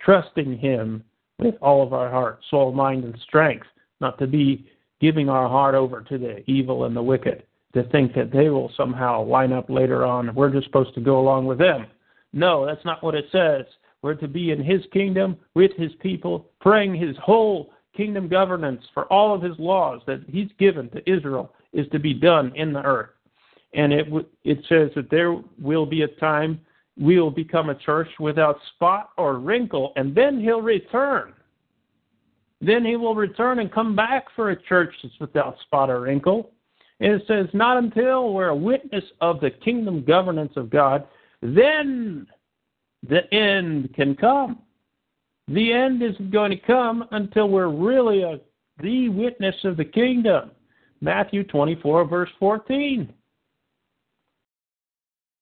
trusting him with all of our heart, soul, mind, and strength, not to be giving our heart over to the evil and the wicked, to think that they will somehow line up later on. and We're just supposed to go along with them. No, that's not what it says. We're to be in his kingdom with his people, praying his whole kingdom governance for all of his laws that he's given to Israel is to be done in the earth. And it it says that there will be a time we'll become a church without spot or wrinkle, and then he'll return. Then he will return and come back for a church that's without spot or wrinkle. And it says, Not until we're a witness of the kingdom governance of God, then the end can come. The end isn't going to come until we're really a, the witness of the kingdom. Matthew 24, verse 14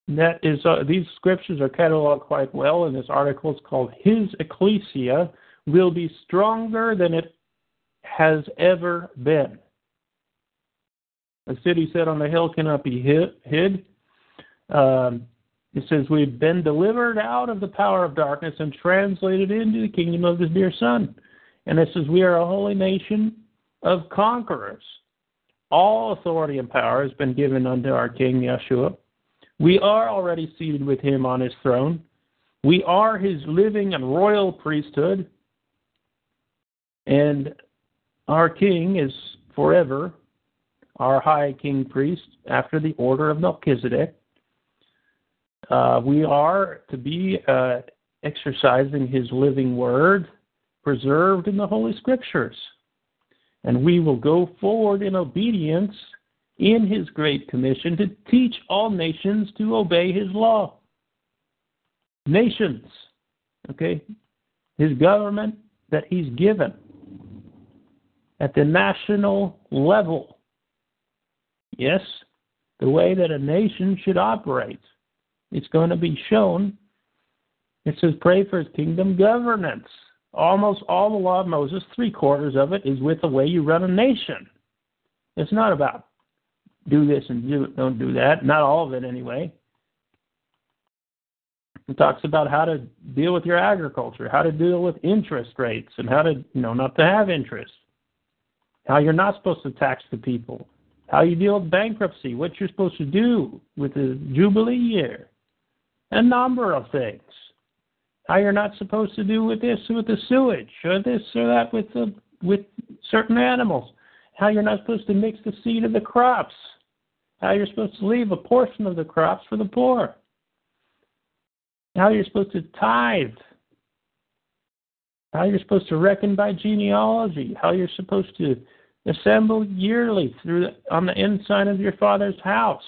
that is, uh, these scriptures are cataloged quite well in this article. It's called His Ecclesia Will Be Stronger Than It Has Ever Been. A city set on the hill cannot be hid. Um, it says, We've been delivered out of the power of darkness and translated into the kingdom of His dear Son. And it says, We are a holy nation of conquerors. All authority and power has been given unto our King Yeshua we are already seated with him on his throne. We are his living and royal priesthood. And our king is forever our high king priest after the order of Melchizedek. Uh, we are to be uh, exercising his living word preserved in the Holy Scriptures. And we will go forward in obedience in his great commission to teach all nations to obey his law. Nations, okay? His government that he's given at the national level. Yes, the way that a nation should operate. It's going to be shown. It says, pray for kingdom governance. Almost all the law of Moses, three quarters of it, is with the way you run a nation. It's not about do this and do don't do that. Not all of it anyway. It talks about how to deal with your agriculture, how to deal with interest rates, and how to you know not to have interest. How you're not supposed to tax the people, how you deal with bankruptcy, what you're supposed to do with the jubilee year, a number of things. How you're not supposed to do with this with the sewage, or this or that with the with certain animals. How you're not supposed to mix the seed of the crops how you're supposed to leave a portion of the crops for the poor, how you're supposed to tithe, how you're supposed to reckon by genealogy, how you're supposed to assemble yearly through the, on the inside of your father's house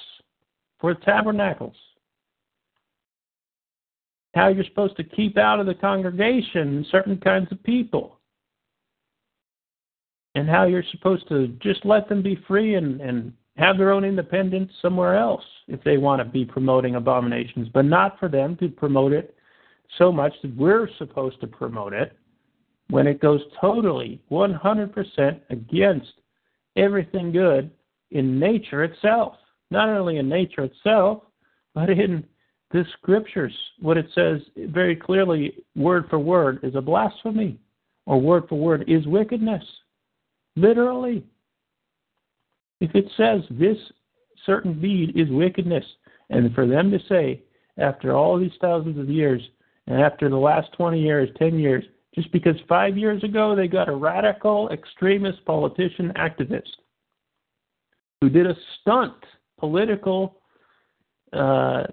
for tabernacles. How you're supposed to keep out of the congregation certain kinds of people. And how you're supposed to just let them be free and, and have their own independence somewhere else if they want to be promoting abominations, but not for them to promote it so much that we're supposed to promote it when it goes totally 100% against everything good in nature itself. Not only in nature itself, but in the scriptures. What it says very clearly, word for word, is a blasphemy, or word for word is wickedness. Literally. If it says this certain deed is wickedness, and for them to say, after all these thousands of years, and after the last 20 years, 10 years, just because five years ago they got a radical extremist politician activist who did a stunt political, uh,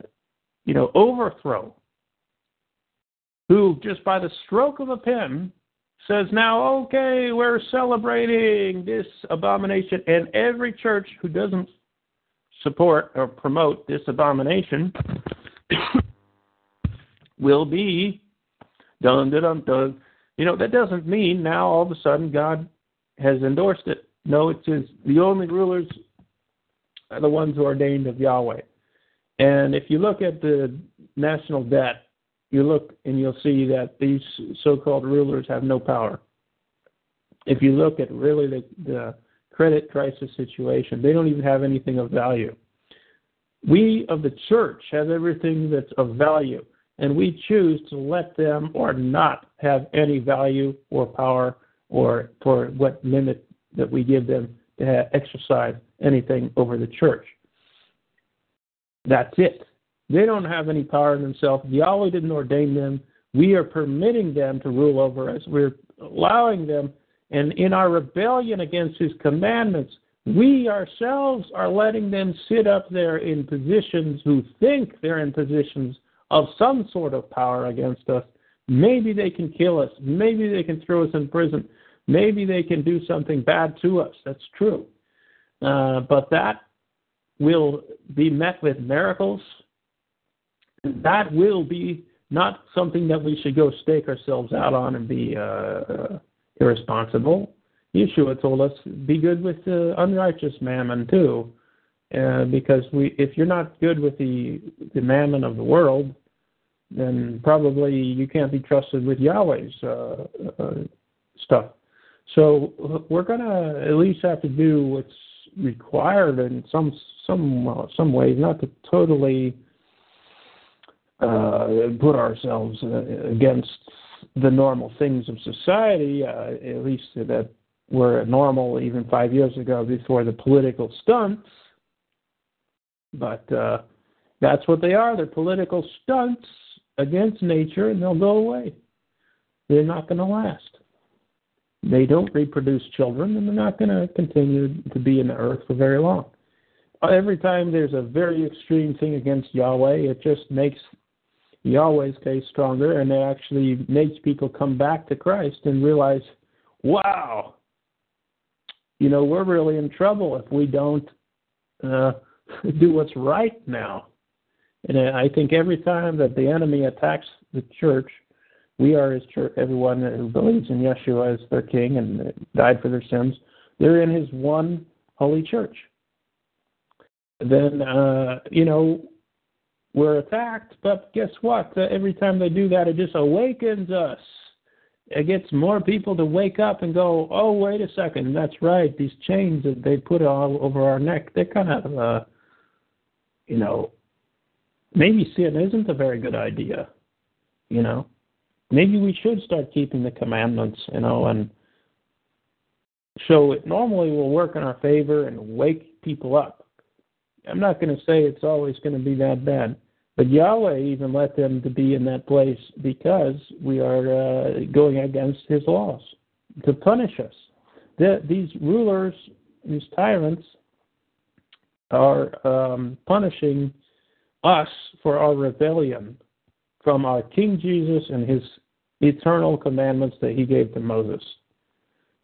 you know, overthrow, who just by the stroke of a pen says now, okay, we're celebrating this abomination, and every church who doesn't support or promote this abomination [COUGHS] will be dun dun dun dun. You know that doesn't mean now all of a sudden God has endorsed it. No, it says the only rulers are the ones who are ordained of Yahweh. And if you look at the national debt you look and you'll see that these so-called rulers have no power. If you look at really the, the credit crisis situation, they don't even have anything of value. We of the church have everything that's of value, and we choose to let them or not have any value or power or for what limit that we give them to have, exercise anything over the church. That's it. They don't have any power in themselves. Yahweh didn't ordain them. We are permitting them to rule over us. We're allowing them, and in our rebellion against His commandments, we ourselves are letting them sit up there in positions who think they're in positions of some sort of power against us. Maybe they can kill us. Maybe they can throw us in prison. Maybe they can do something bad to us. That's true. Uh, but that will be met with miracles that will be not something that we should go stake ourselves out on and be uh, irresponsible. Yeshua told us be good with the unrighteous mammon too, uh, because we if you're not good with the the mammon of the world, then probably you can't be trusted with Yahweh's uh, uh, stuff. So we're gonna at least have to do what's required in some some uh, some ways, not to totally uh, put ourselves uh, against the normal things of society, uh, at least that were normal even five years ago before the political stunts. But uh, that's what they are. They're political stunts against nature, and they'll go away. They're not going to last. They don't reproduce children, and they're not going to continue to be in the earth for very long. Every time there's a very extreme thing against Yahweh, it just makes Yahweh's case stronger, and it actually makes people come back to Christ and realize, wow, you know, we're really in trouble if we don't uh, do what's right now. And I think every time that the enemy attacks the church, we are his church, everyone who believes in Yeshua as their king and died for their sins, they're in his one holy church. Then, uh, you know, we're attacked, but guess what? Uh, every time they do that, it just awakens us. It gets more people to wake up and go, oh, wait a second, that's right. These chains that they put all over our neck, they're kind of, uh, you know, maybe sin isn't a very good idea, you know maybe we should start keeping the commandments, you know, and so it normally will work in our favor and wake people up. I'm not going to say it's always going to be that bad, but Yahweh even let them to be in that place because we are uh, going against His laws to punish us. The, these rulers, these tyrants, are um, punishing us for our rebellion from our King Jesus and his eternal commandments that he gave to Moses.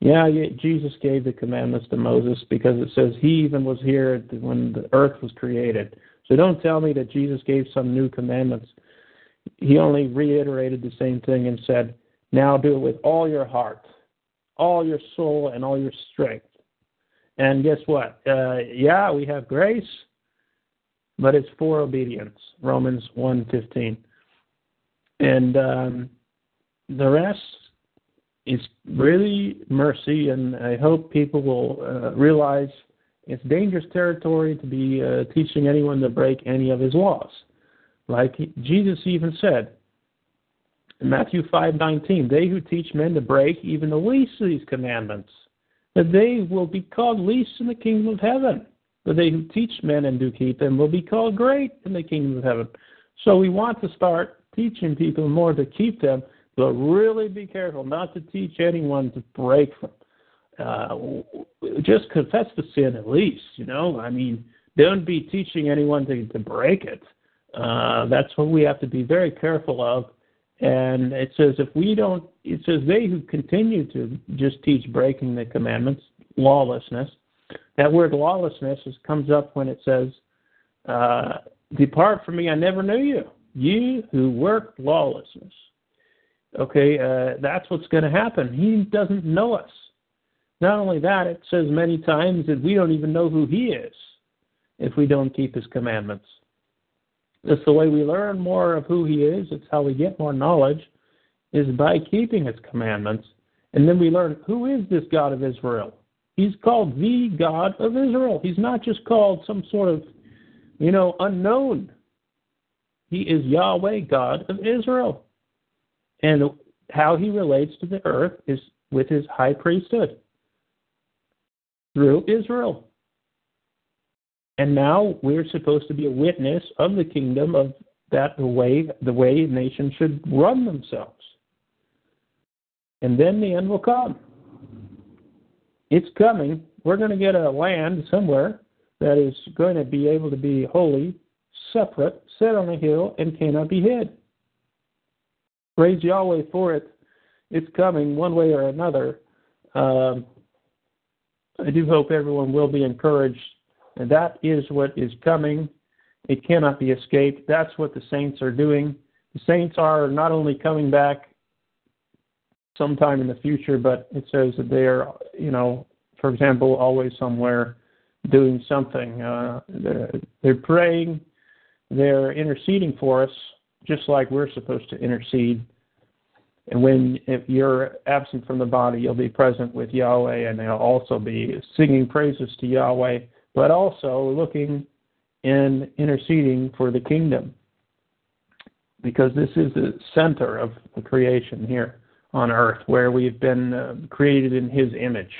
Yeah, Jesus gave the commandments to Moses because it says he even was here when the earth was created. So don't tell me that Jesus gave some new commandments. He only reiterated the same thing and said, Now do it with all your heart, all your soul, and all your strength. And guess what? Uh, yeah, we have grace, but it's for obedience. Romans 1.15. And um, the rest is really mercy, and I hope people will uh, realize it's dangerous territory to be uh, teaching anyone to break any of his laws. Like Jesus even said in Matthew 5:19, "They who teach men to break even the least of these commandments, that they will be called least in the kingdom of heaven. But they who teach men and do keep them will be called great in the kingdom of heaven." So we want to start teaching people more to keep them but really be careful not to teach anyone to break from. Uh, just confess the sin at least, you know. I mean, don't be teaching anyone to, to break it. Uh, that's what we have to be very careful of. And it says if we don't, it says they who continue to just teach breaking the commandments, lawlessness. That word lawlessness is, comes up when it says, uh, "Depart from me, I never knew you, you who work lawlessness." Okay, uh, that's what's going to happen. He doesn't know us. Not only that, it says many times that we don't even know who He is if we don't keep His commandments. That's the way we learn more of who He is. It's how we get more knowledge, is by keeping His commandments. And then we learn who is this God of Israel. He's called the God of Israel. He's not just called some sort of, you know, unknown. He is Yahweh, God of Israel. And how he relates to the earth is with his high priesthood through Israel. And now we're supposed to be a witness of the kingdom of that the way the way nations should run themselves. And then the end will come. It's coming. We're going to get a land somewhere that is going to be able to be holy, separate, set on a hill, and cannot be hid. Praise Yahweh for it. It's coming one way or another. Um, I do hope everyone will be encouraged. And that is what is coming. It cannot be escaped. That's what the saints are doing. The saints are not only coming back sometime in the future, but it says that they are, you know, for example, always somewhere doing something. Uh, they're, they're praying, they're interceding for us, just like we're supposed to intercede. And when if you're absent from the body, you'll be present with Yahweh, and they'll also be singing praises to Yahweh, but also looking and interceding for the kingdom, because this is the center of the creation here on earth, where we've been uh, created in His image.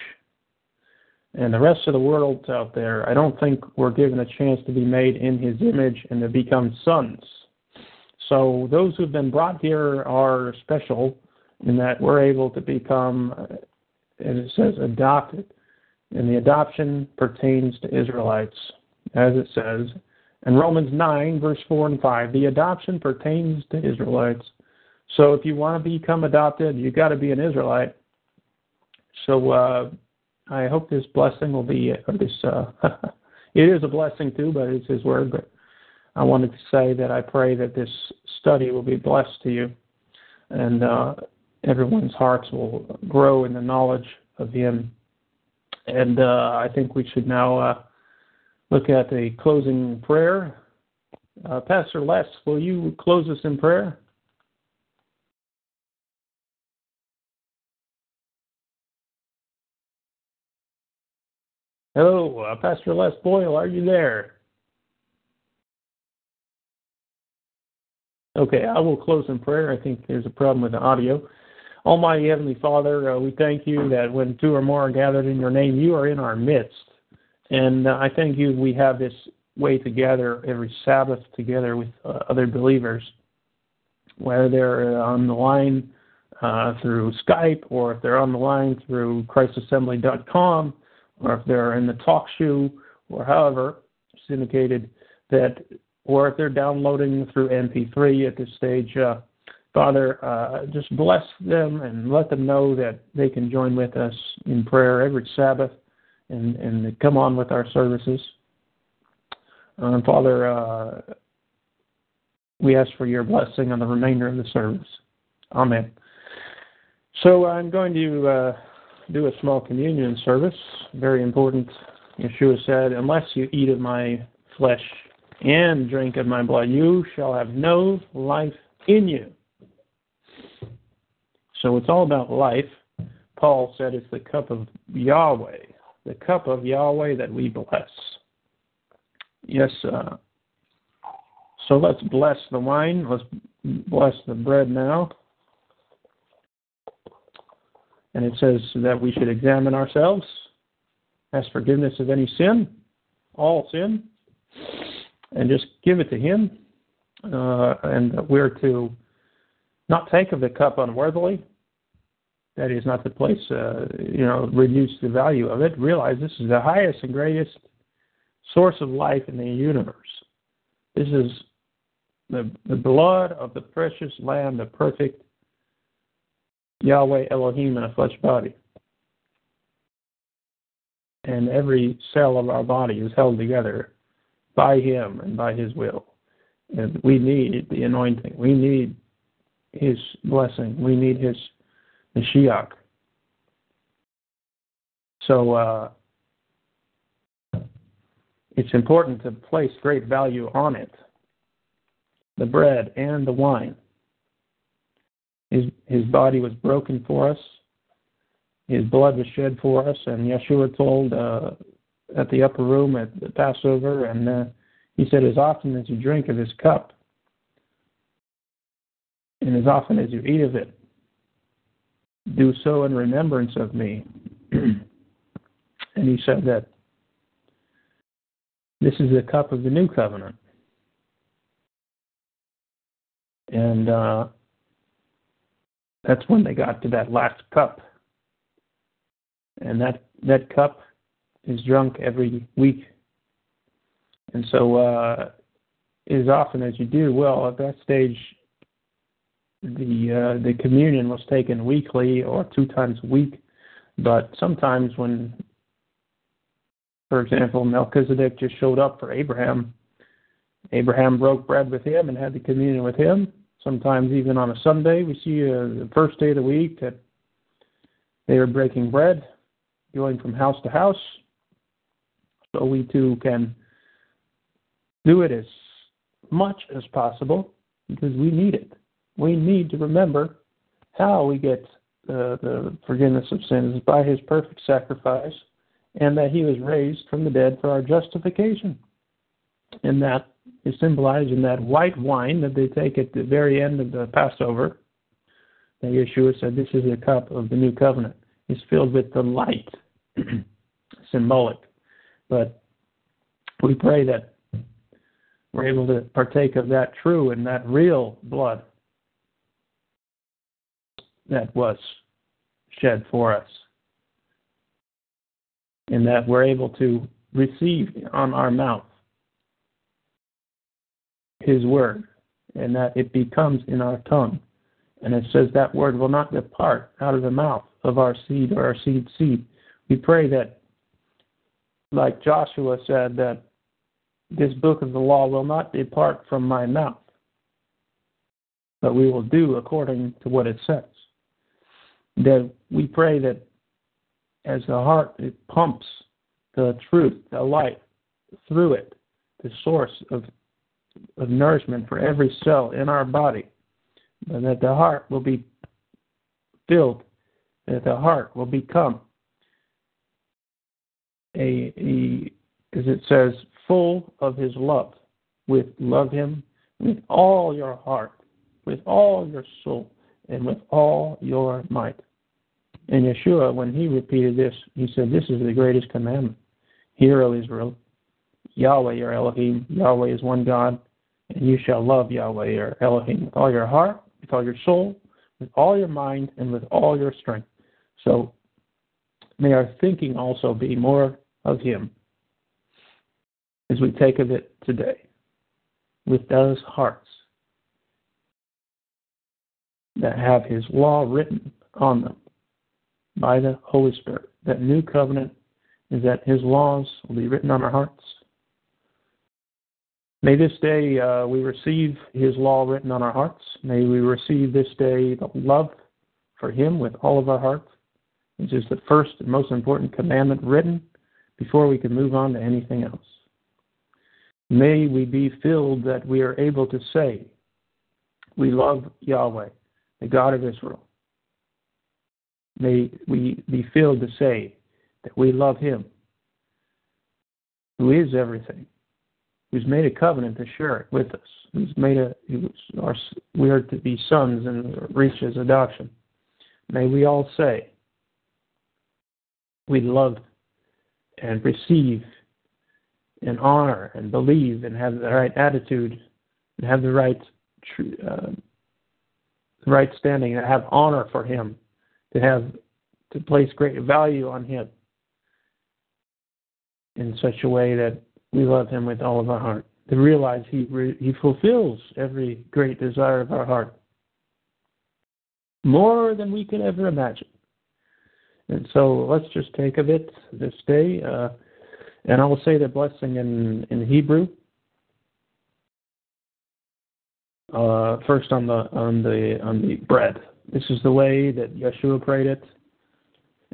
And the rest of the world out there, I don't think we're given a chance to be made in His image and to become sons so those who've been brought here are special in that we're able to become, as it says, adopted. And the adoption pertains to Israelites, as it says in Romans 9, verse 4 and 5. The adoption pertains to Israelites. So if you want to become adopted, you've got to be an Israelite. So uh, I hope this blessing will be, or this uh, [LAUGHS] it is a blessing too, but it's His word. But I wanted to say that I pray that this study will be blessed to you, and uh, everyone's hearts will grow in the knowledge of Him. And uh, I think we should now uh, look at the closing prayer. Uh, Pastor Les, will you close us in prayer? Hello, uh, Pastor Les Boyle, are you there? Okay, I will close in prayer. I think there's a problem with the audio. Almighty Heavenly Father, uh, we thank you that when two or more are gathered in your name, you are in our midst. And uh, I thank you we have this way to gather every Sabbath together with uh, other believers, whether they're on the line uh, through Skype or if they're on the line through ChristsAssembly.com or if they're in the talk show or however syndicated that, or if they're downloading through MP3 at this stage. Father, uh, just bless them and let them know that they can join with us in prayer every Sabbath and, and come on with our services. Uh, Father, uh, we ask for your blessing on the remainder of the service. Amen. So I'm going to uh, do a small communion service. Very important. Yeshua said, Unless you eat of my flesh and drink of my blood, you shall have no life in you. So it's all about life. Paul said it's the cup of Yahweh, the cup of Yahweh that we bless. Yes, uh, so let's bless the wine. Let's bless the bread now. And it says that we should examine ourselves, ask forgiveness of any sin, all sin, and just give it to Him. Uh, and we're to not take of the cup unworthily. That is not the place, uh, you know, reduce the value of it. Realize this is the highest and greatest source of life in the universe. This is the, the blood of the precious Lamb, the perfect Yahweh Elohim in a flesh body. And every cell of our body is held together by Him and by His will. And we need the anointing. We need His blessing. We need His Mashiach. So uh, it's important to place great value on it the bread and the wine. His, his body was broken for us. His blood was shed for us. And Yeshua told uh, at the upper room at the Passover, and uh, he said, As often as you drink of his cup, and as often as you eat of it, do so in remembrance of me. [CLEARS THROAT] and he said that this is the cup of the new covenant. And uh, that's when they got to that last cup. And that that cup is drunk every week. And so uh, as often as you do, well, at that stage the uh, the communion was taken weekly or two times a week. But sometimes when for example, Melchizedek just showed up for Abraham. Abraham broke bread with him and had the communion with him sometimes even on a Sunday. We see uh, the first day of the week that they are breaking bread, going from house to house. So we too can do it as much as possible because we need it. We need to remember how we get uh, the forgiveness of sins by his perfect sacrifice and that he was raised from the dead for our justification. And that is symbolized in that white wine that they take at the very end of the Passover. That Yeshua said, This is the cup of the new covenant. It's filled with the light, [CLEARS THROAT] symbolic. But we pray that we're able to partake of that true and that real blood that was shed for us. And that we're able to receive on our mouth his word, and that it becomes in our tongue. And it says that word will not depart out of the mouth of our seed or our seed seed. We pray that like Joshua said, that this book of the law will not depart from my mouth, but we will do according to what it says. That we pray that as the heart it pumps the truth, the light through it, the source of of nourishment for every cell in our body, and that the heart will be filled, that the heart will become a, a as it says, full of his love, with love him with all your heart, with all your soul, and with all your might. And Yeshua, when he repeated this, he said, This is the greatest commandment. Hear, O Israel, Yahweh your Elohim, Yahweh is one God, and you shall love Yahweh your Elohim with all your heart, with all your soul, with all your mind, and with all your strength. So may our thinking also be more of Him as we take of it today with those hearts that have His law written on them by the Holy Spirit. That new covenant is that His laws will be written on our hearts. May this day uh, we receive His law written on our hearts. May we receive this day the love for Him with all of our hearts, which is the first and most important commandment written before we can move on to anything else. May we be filled that we are able to say, We love Yahweh, the God of Israel. May we be filled to say that we love Him, who is everything, who's made a covenant to share it with us, who's made a, who's our, we are to be sons and reach His adoption. May we all say, we love and receive and honor and believe and have the right attitude and have the right uh, right standing and have honor for him to have to place great value on him in such a way that we love him with all of our heart to realize he he fulfills every great desire of our heart more than we could ever imagine and so let's just take of it this day. Uh, and I will say the blessing in, in Hebrew. Uh, first on the on the on the bread. This is the way that Yeshua prayed it,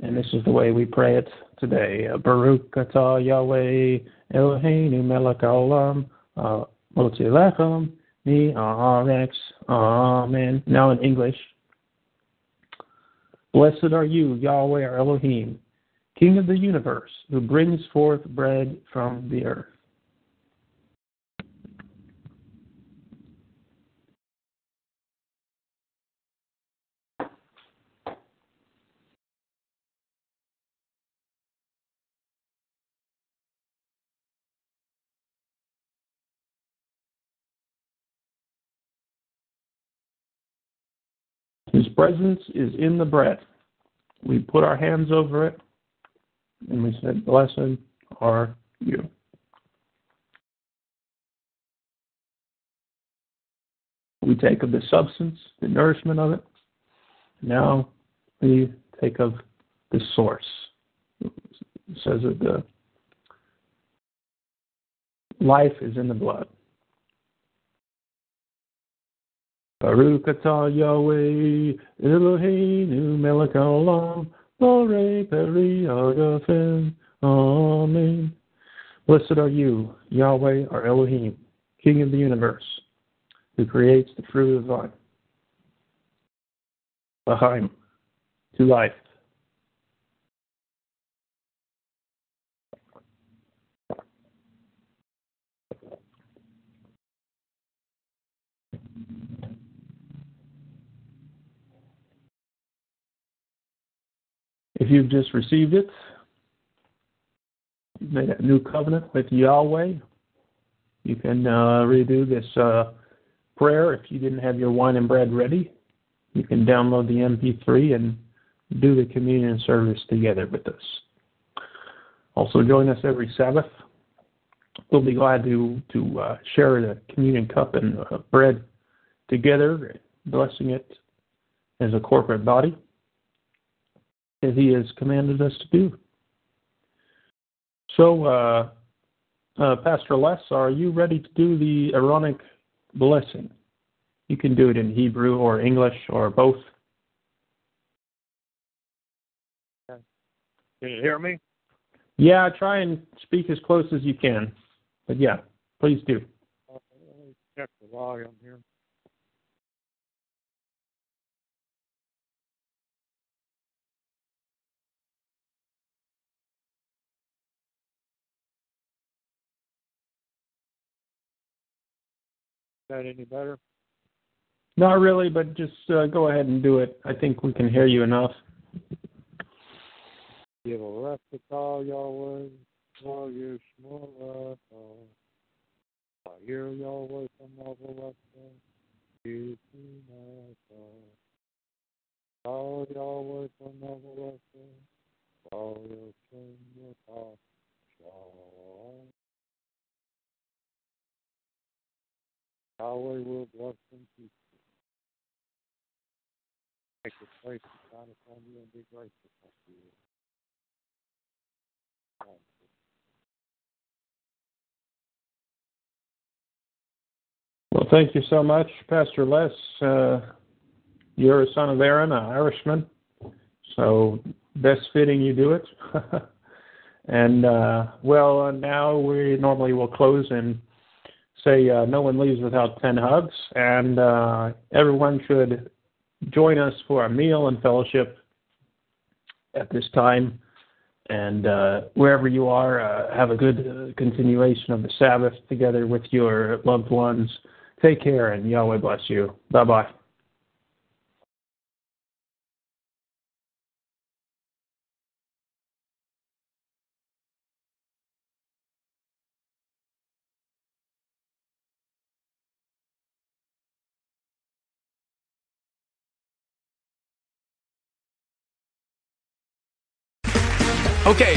and this is the way we pray it today. Baruch atah Yahweh Eloheinu melech haolam uh, motzi lechem mi Amen. Now in English. Blessed are you, Yahweh our Elohim, King of the universe, who brings forth bread from the earth. His presence is in the bread. We put our hands over it and we said, Blessed are you. We take of the substance, the nourishment of it. Now we take of the source. It says that the life is in the blood. Baruch atah Yahweh Eloheinu melech haolam Bore peri agafen. Amen. Blessed are you, Yahweh, our Elohim, King of the universe, who creates the fruit of the vine. L'chaim, to life. If you've just received it, you've made a new covenant with Yahweh, you can uh, redo this uh, prayer. If you didn't have your wine and bread ready, you can download the MP3 and do the communion service together with us. Also, join us every Sabbath. We'll be glad to to uh, share the communion cup and uh, bread together, blessing it as a corporate body as He has commanded us to do. So, uh, uh, Pastor Les, are you ready to do the Aaronic blessing? You can do it in Hebrew or English or both. Can you hear me? Yeah, try and speak as close as you can. But yeah, please do. Uh, let me check the volume here. That any better? Not really, but just uh, go ahead and do it. I think we can hear you enough. Give a to call Yahweh, for you small I hear Yahweh from you do Call Yahweh from call your king your Yahweh will bless and keep you. Make his face to shine upon you and be gracious unto you. Well, thank you so much, Pastor Les. Uh, you're a son of Aaron, an Irishman, so best fitting you do it. [LAUGHS] and uh, well, uh, now we normally will close and say uh, no one leaves without 10 hugs, and uh, everyone should join us for a meal and fellowship at this time. And uh, wherever you are, uh, have a good uh, continuation of the Sabbath together with your loved ones. Take care, and Yahweh bless you. Bye bye.